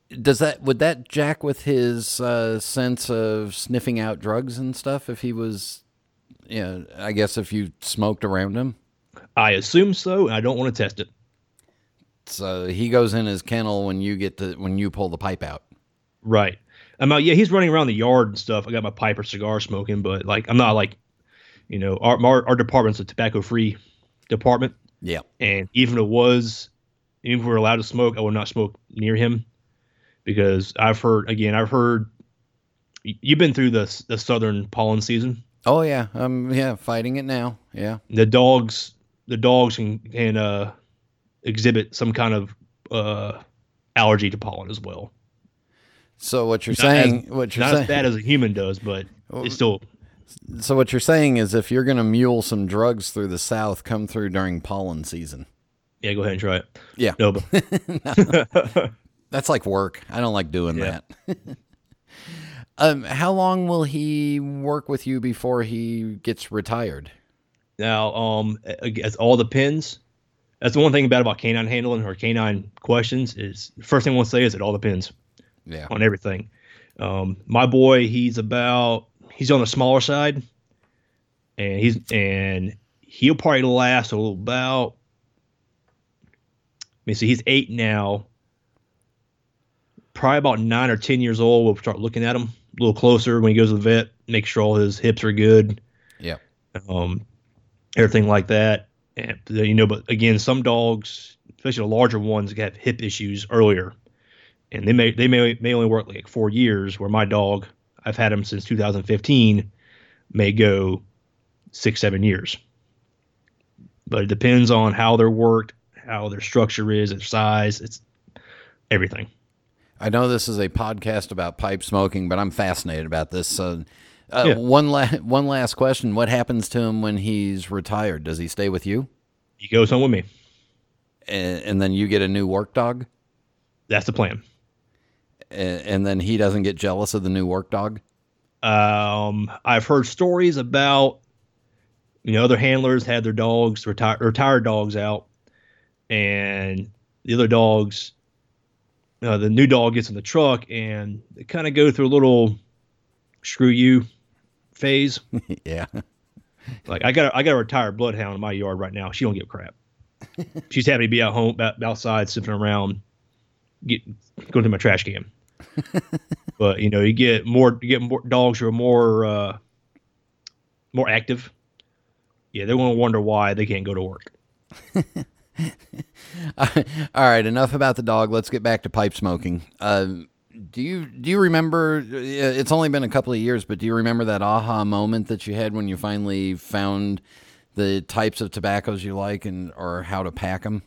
B: Does that would that jack with his uh, sense of sniffing out drugs and stuff if he was, yeah, you know, I guess if you smoked around him?
G: I assume so, and I don't want to test it.
B: So he goes in his kennel when you get to when you pull the pipe out.
G: Right. I'm out. Yeah, he's running around the yard and stuff. I got my pipe or cigar smoking, but like I'm not like, you know, our our, our department's a tobacco free department.
B: Yeah.
G: And even if it was, even if we are allowed to smoke, I would not smoke near him because I've heard again. I've heard you've been through the the southern pollen season.
B: Oh yeah, um, yeah, fighting it now. Yeah.
G: The dogs, the dogs can can uh exhibit some kind of uh, allergy to pollen as well.
B: So what you're not saying,
G: as,
B: what you're
G: not
B: saying,
G: as bad as a human does, but it's still.
B: So what you're saying is, if you're going to mule some drugs through the South, come through during pollen season.
G: Yeah, go ahead and try it.
B: Yeah,
G: no, but [LAUGHS] [LAUGHS]
B: that's like work. I don't like doing yeah. that. [LAUGHS] um, how long will he work with you before he gets retired?
G: Now, um, it all depends that's the one thing bad about canine handling or canine questions is first thing I want to say is it all depends.
B: Yeah.
G: On everything. Um, my boy, he's about he's on the smaller side, and he's and he'll probably last a little about. Let me see. He's eight now. Probably about nine or ten years old. We'll start looking at him a little closer when he goes to the vet. Make sure all his hips are good.
B: Yeah.
G: Um, everything like that. And, you know, but again, some dogs, especially the larger ones, have hip issues earlier, and they may they may may only work like four years. Where my dog, I've had him since 2015, may go six seven years. But it depends on how they're worked, how their structure is, their size, it's everything.
B: I know this is a podcast about pipe smoking, but I'm fascinated about this. So uh, yeah. One la- [LAUGHS] one last question: What happens to him when he's retired? Does he stay with you?
G: He goes home with me,
B: and, and then you get a new work dog.
G: That's the plan.
B: And, and, then he doesn't get jealous of the new work dog.
G: Um, I've heard stories about you know other handlers had their dogs retired retired dogs out, and the other dogs, uh, the new dog gets in the truck and they kind of go through a little screw you phase. [LAUGHS]
B: yeah.
G: Like I got I got a retired bloodhound in my yard right now. She don't give a crap. [LAUGHS] She's happy to be out home outside sniffing around, get going to my trash can. [LAUGHS] but you know, you get more you get more dogs who are more uh, more active. Yeah, they're going to wonder why they can't go to work.
B: All right, enough about the dog. Let's get back to pipe smoking. Um, do you do you remember? It's only been a couple of years, but do you remember that aha moment that you had when you finally found the types of tobaccos you like and or how to pack them?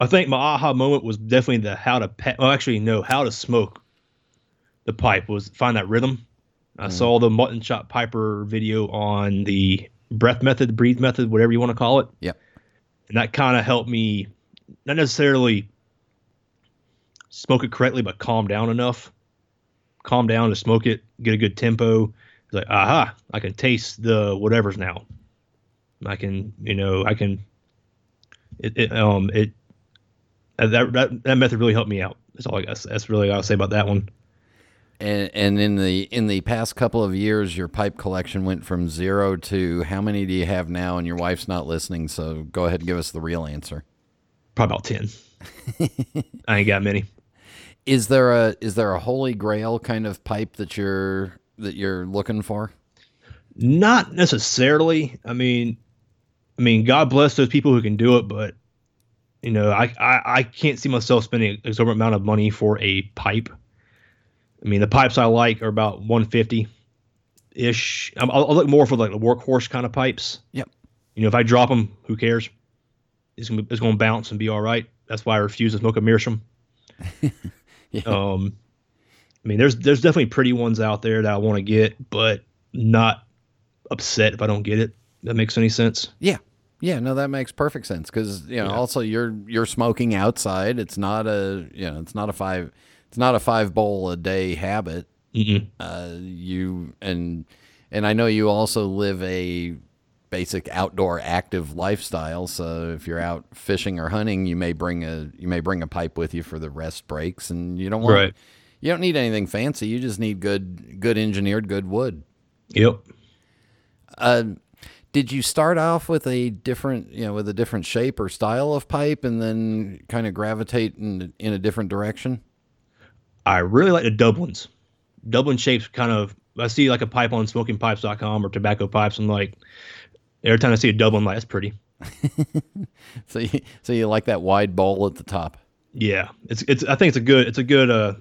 G: I think my aha moment was definitely the how to pack. Well, actually, no, how to smoke the pipe was find that rhythm. I mm. saw the mutton chop piper video on the breath method, breathe method, whatever you want to call it.
B: Yep.
G: And that kind of helped me, not necessarily smoke it correctly, but calm down enough. Calm down to smoke it, get a good tempo. It's like, aha, I can taste the whatever's now. I can, you know, I can. It, it um it that that that method really helped me out. That's all I guess. That's really all I'll say about that one.
B: And and in the in the past couple of years, your pipe collection went from zero to how many do you have now? And your wife's not listening, so go ahead and give us the real answer.
G: Probably about ten. [LAUGHS] I ain't got many
B: is there a is there a holy grail kind of pipe that you're that you're looking for?
G: Not necessarily. I mean, I mean, God bless those people who can do it, but You know, I, I, I can't see myself spending an exorbitant amount of money for a pipe. I mean, the pipes I like are about 150 ish. I'll, I'll look more for like the workhorse kind of pipes.
B: Yep.
G: You know, if I drop them, who cares? It's gonna, it's gonna bounce and be all right. That's why I refuse to smoke a Meerschaum. [LAUGHS]
B: Yeah.
G: Um, I mean, there's there's definitely pretty ones out there that I want to get, but not upset if I don't get it. That makes any sense?
B: Yeah. Yeah, no, that makes perfect sense because you know
G: Yeah.
B: also you're you're smoking outside. It's not a you know it's not a five it's not a five bowl a day habit. Uh, you and and I know you also live a basic outdoor active lifestyle. So if you're out fishing or hunting, you may bring a you may bring a pipe with you for the rest breaks, and you don't want
G: Right.
B: you don't need anything fancy. You just need good good engineered good wood.
G: Yep.
B: Uh, did you start off with a different, you know, with a different shape or style of pipe, and then kind of gravitate in in a different direction?
G: I really like the Dublins. Dublin shapes kind of. I see like a pipe on smokingpipes.com or tobacco pipes. I'm like, every time I see a Dublin, that's pretty. [LAUGHS]
B: So, you, so you like that wide bowl at the top?
G: Yeah, it's it's. I think it's a good. It's a good. Uh,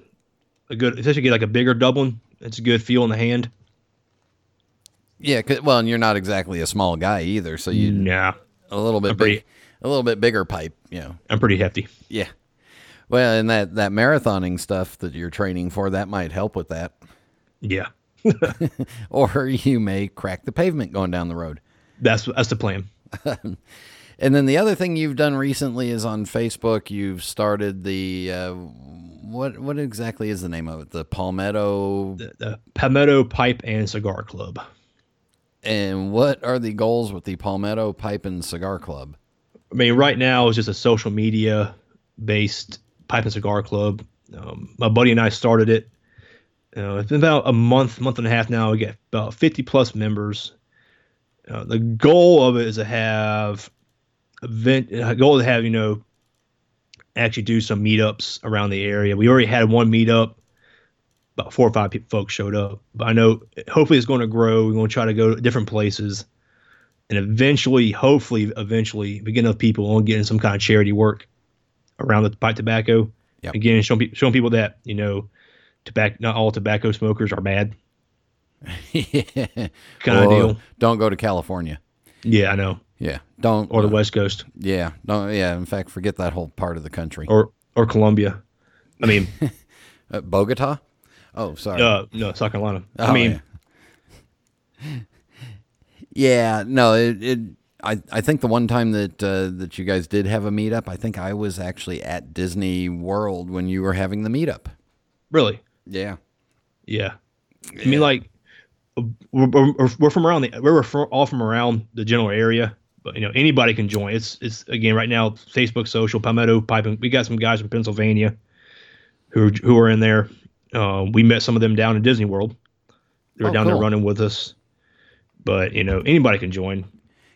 G: a good. Especially get like a bigger Dublin. It's a good feel in the hand.
B: Yeah. well, and you're not exactly a small guy either, so you
G: Nah,
B: a little bit
G: pretty-
B: big, a little bit bigger pipe. You know.
G: I'm pretty hefty.
B: Yeah. Well, and that that marathoning stuff that you're training for that might help with that,
G: Yeah, [LAUGHS]
B: or you may crack the pavement going down the road.
G: That's that's the plan. [LAUGHS]
B: And then the other thing you've done recently is on Facebook. You've started the uh, what? What exactly is the name of it? The Palmetto.
G: The, the Palmetto Pipe and Cigar Club.
B: And what are the goals with the Palmetto Pipe and Cigar Club?
G: I mean, right now it's just a social media based pipe and cigar club. Um, my buddy and I started it. Uh, it's been about a month, month and a half now. We get about 50 plus members. Uh, the goal of it is to have event, a goal to have, you know, actually do some meetups around the area. We already had one meetup. About four or five people, folks showed up. But I know hopefully it's going to grow. We're going to try to go to different places and eventually, hopefully, eventually, we get enough people on getting some kind of charity work around the pipe tobacco.
B: Yep.
G: Again, showing, pe- showing people that you know, tobacco. Not all tobacco smokers are bad. [LAUGHS]
B: yeah.
G: Kind of deal.
B: Don't go to California.
G: Yeah, I know.
B: Yeah. Don't.
G: Or the West Coast,
B: Yeah. Don't. Yeah. In fact, forget that whole part of the country.
G: or or Colombia. I mean, [LAUGHS]
B: Uh, Bogota. Oh, sorry.
G: uh, no, South Carolina.
B: Oh,
G: I mean,
B: yeah. Yeah, no, it, it I I think the one time that uh, that you guys did have a meetup, I think I was actually at Disney World when you were having the meetup.
G: really,
B: Yeah.
G: yeah. I mean, like, we're, we're, from around the we're from, all from around the general area, but you know anybody can join. It's it's again right now Facebook, social, Palmetto Piping. We got some guys from Pennsylvania who who are in there. Uh, we met some of them down in Disney World. They were
B: Oh,
G: down
B: cool.
G: there running with us, but you know anybody can join.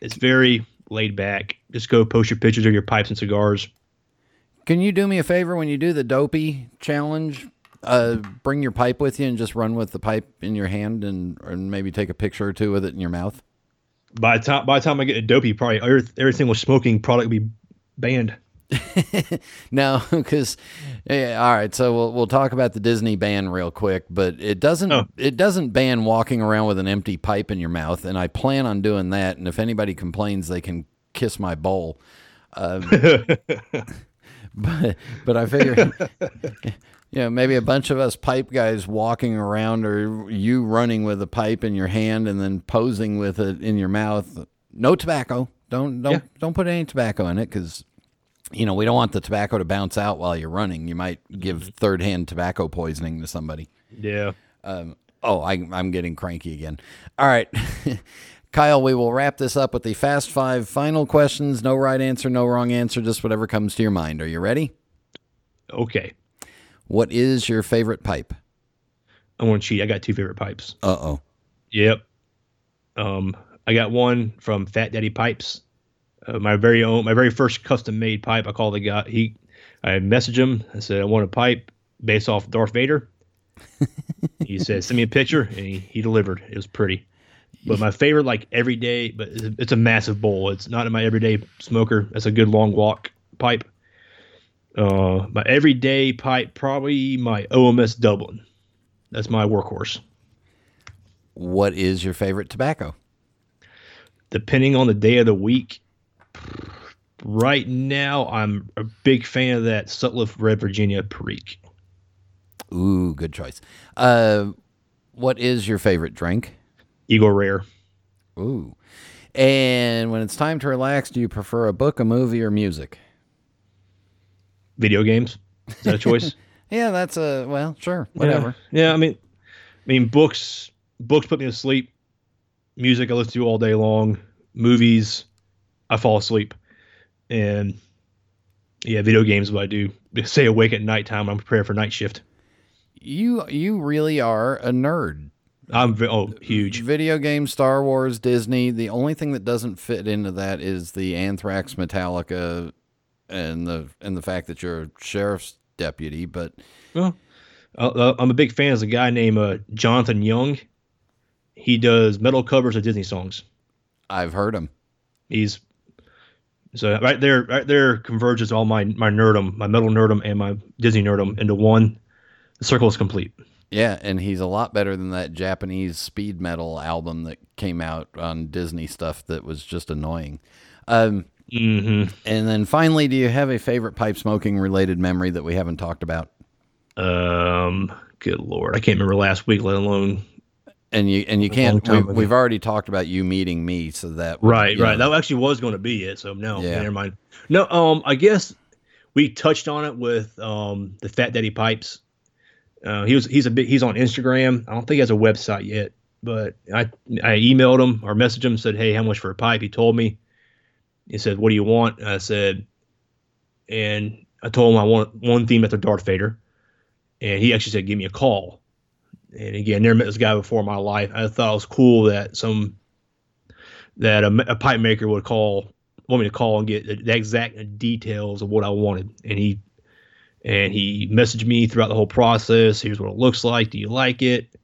G: It's very laid back. Just go post your pictures of your pipes and cigars.
B: Can you do me a favor when you do the dopey challenge? Uh, bring your pipe with you and just run with the pipe in your hand and, and maybe take a picture or two with it in your mouth.
G: By the time by the time I get a dopey, probably every, every single smoking product will be banned. [LAUGHS]
B: No, because yeah, all right. So we'll we'll talk about the Disney ban real quick, but it doesn't
G: Oh.
B: it doesn't ban walking around with an empty pipe in your mouth, and I plan on doing that. And if anybody complains, they can kiss my bowl. Um, [LAUGHS] [LAUGHS] but but I figure, [LAUGHS] you know, maybe a bunch of us pipe guys walking around, or you running with a pipe in your hand and then posing with it in your mouth. No tobacco. Don't don't
G: Yeah.
B: don't put any tobacco in it because you know, we don't want the tobacco to bounce out while you're running. You might give mm-hmm. third hand tobacco poisoning to somebody.
G: Yeah.
B: Um, oh, I, I'm getting cranky again. All right. [LAUGHS] Kyle, we will wrap this up with the fast five final questions. No right answer, no wrong answer, just whatever comes to your mind. Are you ready?
G: Okay.
B: What is your favorite pipe?
G: I want to cheat. I got two favorite pipes.
B: Uh oh.
G: Yep. Um, I got one from Fat Daddy Pipes. Uh, my very own, my very first custom made pipe. I called the guy. He, I messaged him. I said I want a pipe based off Darth Vader. [LAUGHS] he said send me a picture, and he, he delivered. It was pretty. But my favorite, like every day, but it's a, massive bowl. It's not in my everyday smoker. That's a good long walk pipe. Uh, my everyday pipe, probably my OMS Dublin. That's my workhorse.
B: What is your favorite tobacco?
G: Depending on the day of the week, right now I'm a big fan of that Sutliff Red Virginia Perique.
B: Ooh, good choice. Uh, what is your favorite drink?
G: Eagle Rare.
B: Ooh. And when it's time to relax, do you prefer a book, a movie, or music?
G: Video games. Is that a choice? [LAUGHS]
B: yeah, that's a well, sure, whatever.
G: Yeah. yeah, I mean, I mean, books. Books put me to sleep. Music I listen to all day long. Movies, I fall asleep. And yeah, video games. What I do. Stay awake at nighttime. I'm prepared for night shift.
B: You you really are a nerd.
G: I'm oh huge.
B: Video game, Star Wars, Disney. The only thing that doesn't fit into that is the Anthrax, Metallica, and the and the fact that you're a sheriff's deputy. But
G: well, uh, I'm a big fan of a guy named uh, Jonathan Young. He does metal covers of Disney songs.
B: I've heard him.
G: He's so right there, right there converges all my my nerdum, my metal nerdum, and my Disney nerdum into one. The circle is complete.
B: Yeah, and he's a lot better than that Japanese speed metal album that came out on Disney stuff that was just annoying. Um,
G: mm-hmm.
B: And then finally, do you have a favorite pipe smoking related memory that we haven't talked about?
G: Um, good lord, I can't remember last week, let alone.
B: And you and you can't. We, we've already talked about you meeting me, so that
G: right, right. Know. That actually was going to be it. So no, yeah. never mind. No, um, I guess we touched on it with um the Fat Daddy Pipes uh, he was he's a bit he's on Instagram. I don't think he has a website yet, but I I emailed him or messaged him said, hey, how much for a pipe? He told me. He said, what do you want? I said, and I told him I want one theme at the Darth Vader, and he actually said, give me a call. And again, never met this guy before in my life. I thought it was cool that some that a, a pipe maker would call want me to call and get the exact details of what I wanted, and he and he messaged me throughout the whole process. Here's what it looks like. Do you like it?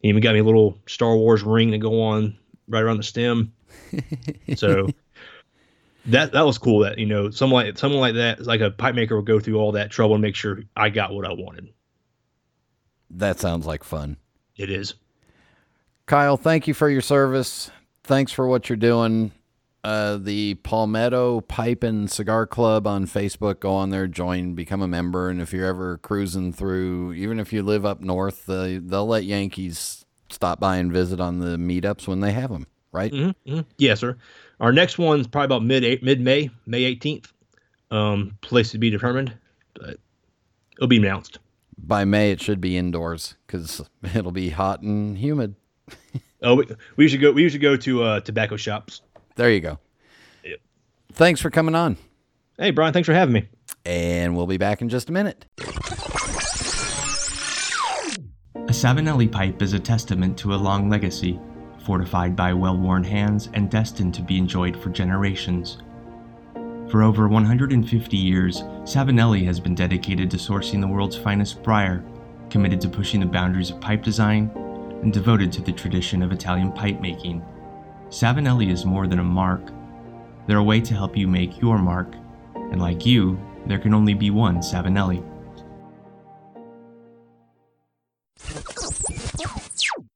G: He even got me a little Star Wars ring to go on right around the stem. [LAUGHS] so that that was cool. That you know, someone like someone like that, like a pipe maker, would go through all that trouble and make sure I got what I wanted.
B: That sounds like fun.
G: It is.
B: Kyle, thank you for your service. Thanks for what you're doing uh, the Palmetto Pipe and Cigar Club on Facebook. Go on there, join, become a member, and if you're ever cruising through, even if you live up north, uh, they'll let Yankees stop by and visit on the meetups when they have them. Right?
G: Mm-hmm, mm-hmm. Yes, sir. Our next one's probably about mid mid May, May 18th. Um, place to be determined, but it'll be announced.
B: By May, it should be indoors because [LAUGHS] it'll be hot and humid.
G: oh, we, we should go. We usually go to uh, tobacco shops.
B: There you go.
G: Yep.
B: Thanks for coming on.
G: Hey, Brian, thanks for having me.
B: And we'll be back in just a minute.
I: A Savinelli pipe is a testament to a long legacy, fortified by well worn hands and destined to be enjoyed for generations. For over 150 years, Savinelli has been dedicated to sourcing the world's finest briar, committed to pushing the boundaries of pipe design, and devoted to the tradition of Italian pipe making. Savinelli is more than a mark. They're a way to help you make your mark, and like you, there can only be one Savinelli.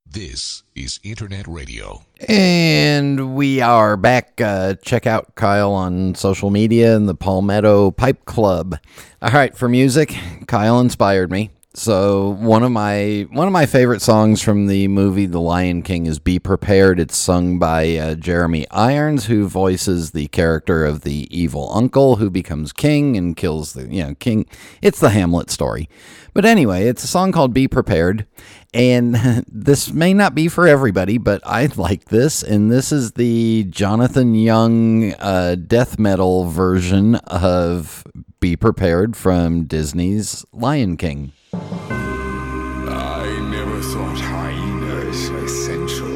E: This is Internet Radio.
B: And we are back. Uh, check out Kyle on social media and the Palmetto Pipe Club. All right, for music, Kyle inspired me. So one of my one of my favorite songs from the movie The Lion King is "Be Prepared." It's sung by uh, Jeremy Irons, who voices the character of the evil uncle who becomes king and kills the you know king. It's the Hamlet story, but anyway, it's a song called "Be Prepared," and [LAUGHS] this may not be for everybody, but I like this, and this is the Jonathan Young uh, death metal version of "Be Prepared" from Disney's Lion King.
J: I never thought hyenas essential.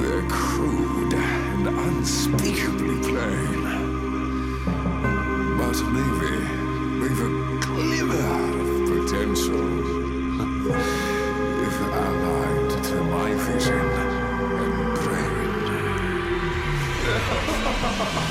J: They're crude and unspeakably plain. But maybe they've a glimmer of potential. if allied to my vision and brain. [LAUGHS]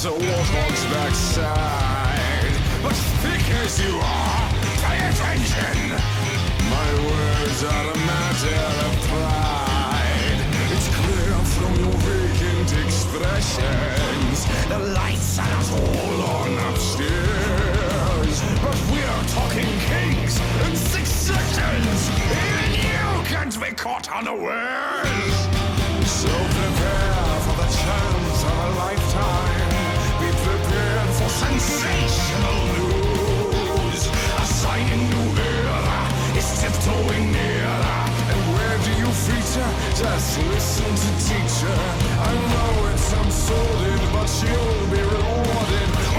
J: as a warthog's backside. But thick as you are, pay attention. My words are a matter of pride. It's clear from your vacant expressions. The lights are not all on upstairs, but we're talking kings and successions. Even you can't be caught unawares. So prepare for the chance of a lifetime. Sensational news. A shining new era is tiptoeing nearer. And where do you feature? Just listen to teacher. I know it's sordid, but you'll be rewarded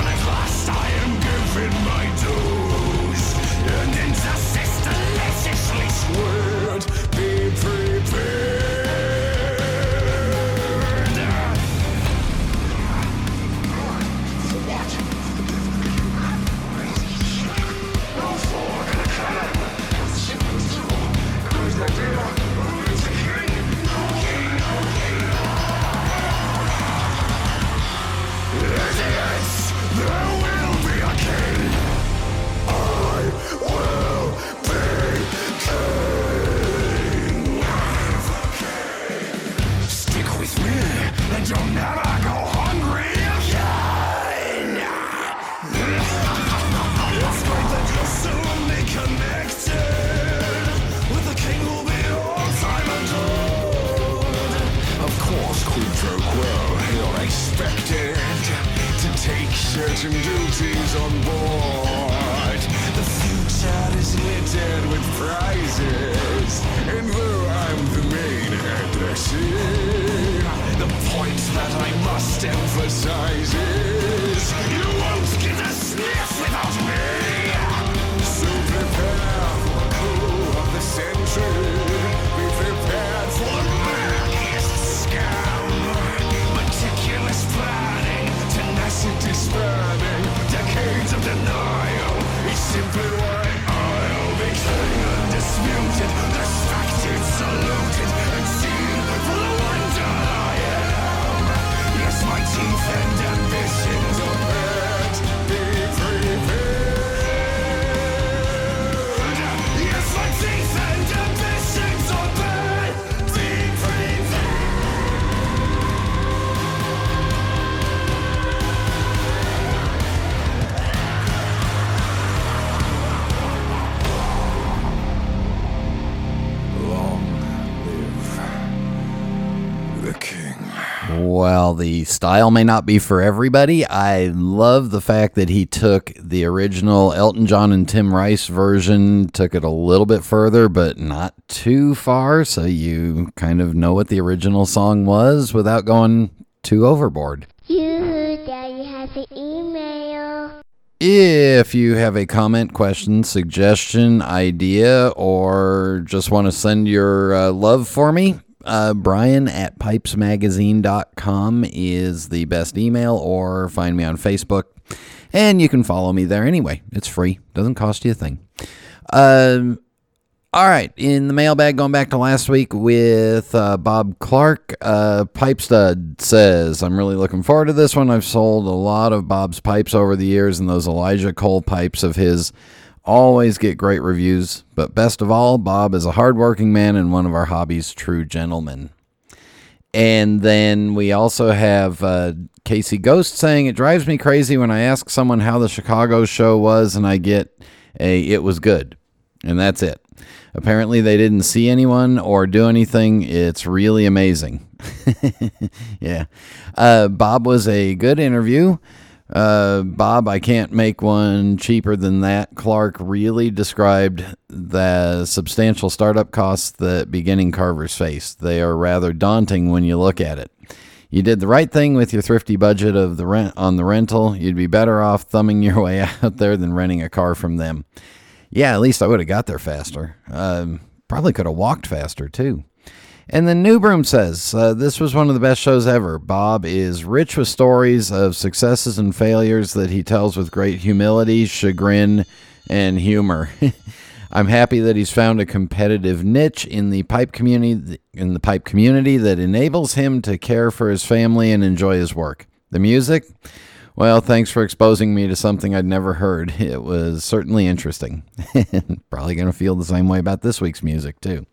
J: and you'll never go hungry again. it's great that you'll soon be connected with the king who'll be all time adored. Of course, quid pro quo, you're expected to take certain duties on board. The future is littered with prizes, and though I'm the main addressee, the point that I must emphasize is you won't get a sniff without me. So prepare for the coup of the century. Be prepared for the scam. Meticulous planning, tenacity spanning, decades of denial. It's simply why I'll be king undisputed, respected, saluted, and seen for the wonder and the
B: style may not be for everybody. I love the fact that he took the original Elton John and Tim Rice version, took it a little bit further, but not too far, so you kind of know what the original song was without going too overboard.
K: You, Daddy, has an email.
B: If you have a comment, question, suggestion, idea, or just want to send your uh, love for me, uh, Brian at pipesmagazine.com is the best email, or find me on Facebook. And you can follow me there anyway. It's free, doesn't cost you a thing. Um, all right, in the mailbag, going back to last week with uh, Bob Clark, uh, Pipe Stud says, I'm really looking forward to this one. I've sold a lot of Bob's pipes over the years, and those Elijah Cole pipes of his always get great reviews. But best of all, Bob is a hardworking man and one of our hobby's true gentlemen. And then we also have uh, Casey Ghost saying, It drives me crazy when I ask someone how the Chicago show was and I get a, it was good. And that's it. Apparently, they didn't see anyone or do anything. It's really amazing. [LAUGHS] yeah. Uh, Bob was a good interview. Uh, Bob, I can't make one cheaper than that. Clark really described the substantial startup costs that beginning carvers face. They are rather daunting when you look at it. You did the right thing with your thrifty budget of the rent on the rental. You'd be better off thumbing your way [LAUGHS] out there than renting a car from them. Yeah, at least I would have got there faster. Um, probably could have walked faster too. And then Newbroom says, uh, This was one of the best shows ever. Bob is rich with stories of successes and failures that he tells with great humility, chagrin, and humor. [LAUGHS] I'm happy that he's found a competitive niche in the pipe community in the pipe community that enables him to care for his family and enjoy his work. The music, well, thanks for exposing me to something I'd never heard. [LAUGHS] It was certainly interesting. [LAUGHS] Probably going to feel the same way about this week's music, too.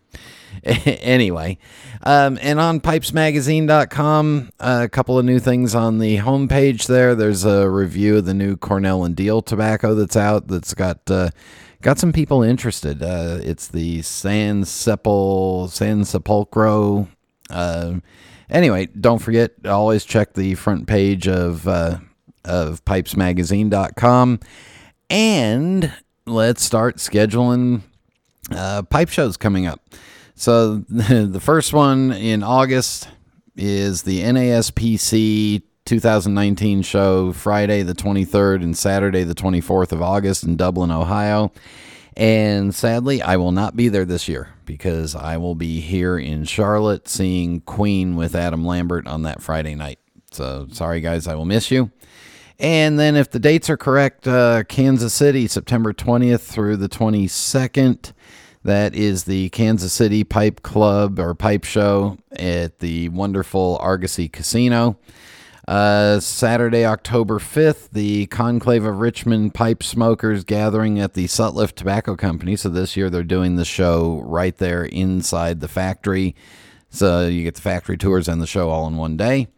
B: [LAUGHS] anyway, um, and on pipesmagazine.com, uh, a couple of new things on the homepage there. There's a review of the new Cornell and Diehl tobacco that's out that's got. Uh, got some people interested. Uh, it's the San Sepul San Sepulcro. Uh, anyway, don't forget always check the front page of uh, of pipesmagazine.com and let's start scheduling uh, pipe shows coming up. So [LAUGHS] the first one in August is the NASPC 2019 show Friday the 23rd and Saturday the 24th of August in Dublin, Ohio. And sadly, I will not be there this year because I will be here in Charlotte seeing Queen with Adam Lambert on that Friday night. So sorry, guys, I will miss you. And then, if the dates are correct, uh, Kansas City, September 20th through the 22nd. That is the Kansas City Pipe Club or Pipe Show at the wonderful Argosy Casino. Uh, Saturday, October 5th, the Conclave of Richmond Pipe Smokers gathering at the Sutliff Tobacco Company. So this year they're doing the show right there inside the factory. So you get the factory tours and the show all in one day.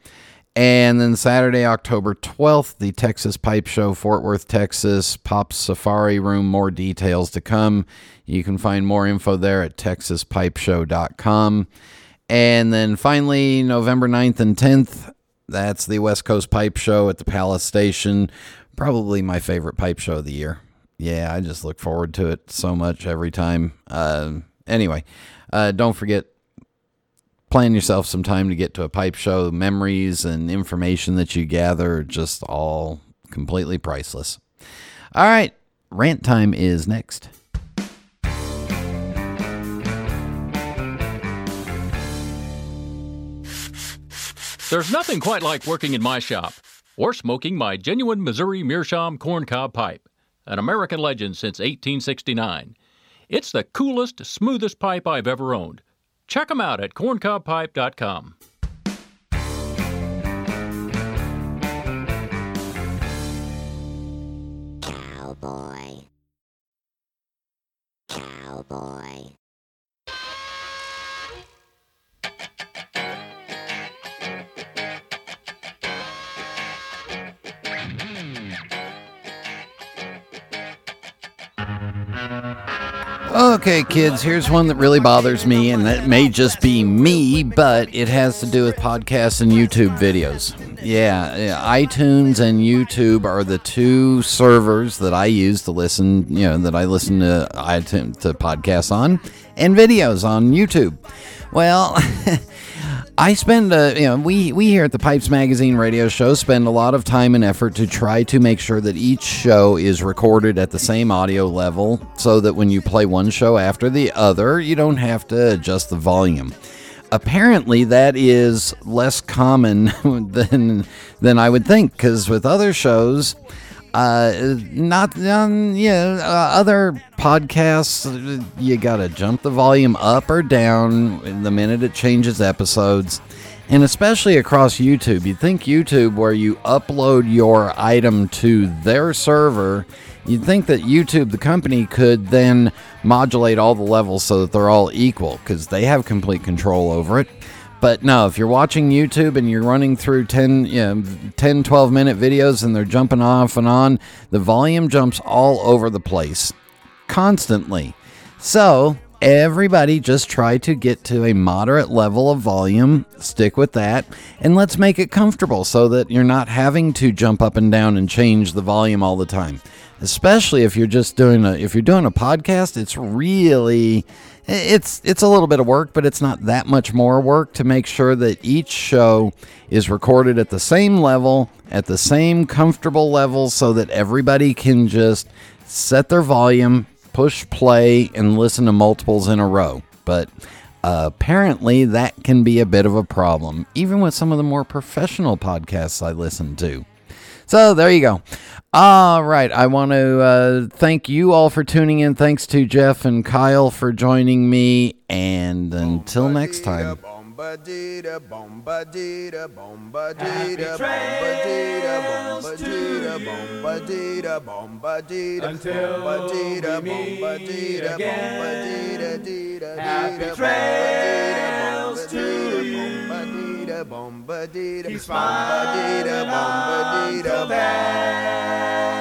B: And then Saturday, October 12th, the Texas Pipe Show, Fort Worth, Texas, Pop Safari Room. More details to come. You can find more info there at texaspipeshow.com. And then finally, November 9th and 10th, that's the West Coast Pipe Show at the Palace Station. Probably my favorite pipe show of the year. Yeah, I just look forward to it so much every time. Uh, anyway, uh, don't forget, plan yourself some time to get to a pipe show. Memories and information that you gather are just all completely priceless. All right, rant time is next.
L: There's nothing quite like working in my shop or smoking my genuine Missouri Meerschaum corncob pipe, an American legend since 1869. It's the coolest, smoothest pipe I've ever owned. Check them out at corncobpipe.com.
K: Cowboy. Cowboy.
B: Okay, kids, here's one that really bothers me, and that may just be me, but it has to do with podcasts and YouTube videos. Yeah, yeah, iTunes and YouTube are the two servers that I use to listen, you know, that I listen to iTunes to podcasts on and videos on YouTube. Well, [LAUGHS] I spend, uh, you know, we, we here at the Pipes Magazine radio show spend a lot of time and effort to try to make sure that each show is recorded at the same audio level so that when you play one show after the other, you don't have to adjust the volume. Apparently, that is less common [LAUGHS] than than I would think because with other shows, uh, not um, yeah, uh, other podcasts, you gotta jump the volume up or down the minute it changes episodes, and especially across YouTube. You'd think YouTube, where you upload your item to their server, you'd think that YouTube, the company, could then modulate all the levels so that they're all equal because they have complete control over it. But no, if you're watching YouTube and you're running through 10, you know, 10, 12 minute videos and they're jumping off and on, the volume jumps all over the place constantly. So, everybody just try to get to a moderate level of volume, stick with that, and let's make it comfortable so that you're not having to jump up and down and change the volume all the time. Especially if you're just doing a if you're doing a podcast, it's really it's it's a little bit of work, but it's not that much more work to make sure that each show is recorded at the same level, at the same comfortable level so that everybody can just set their volume, push play and listen to multiples in a row. But uh, apparently that can be a bit of a problem even with some of the more professional podcasts I listen to. So there you go. All right. I want to uh, thank you all for tuning in. Thanks to Jeff and Kyle for joining me. And until next time.
M: Bombadita, bombadita,
N: Until
M: bombadita,
N: we meet
M: bombadita,
N: again.
M: bombadita, dita,
N: Happy
M: dita,
N: trails to
M: bombadita, bombadita,
N: Keep smiling
M: bombadita,
N: until
M: bombadita,
N: then.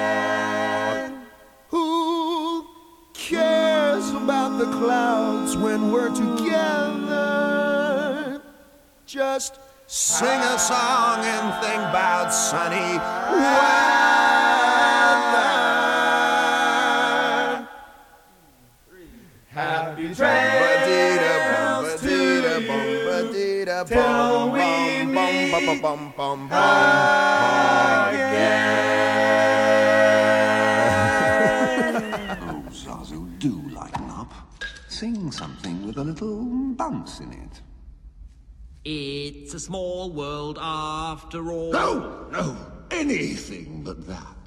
M: Who cares about the clouds when we're together? Just sing a song and think about sunny weather.
N: Happy trails to till we meet
O: Oh, Zazu, do lighten up. Sing something with a little bounce in it.
P: It's a small world after all.
O: No, no, anything but that.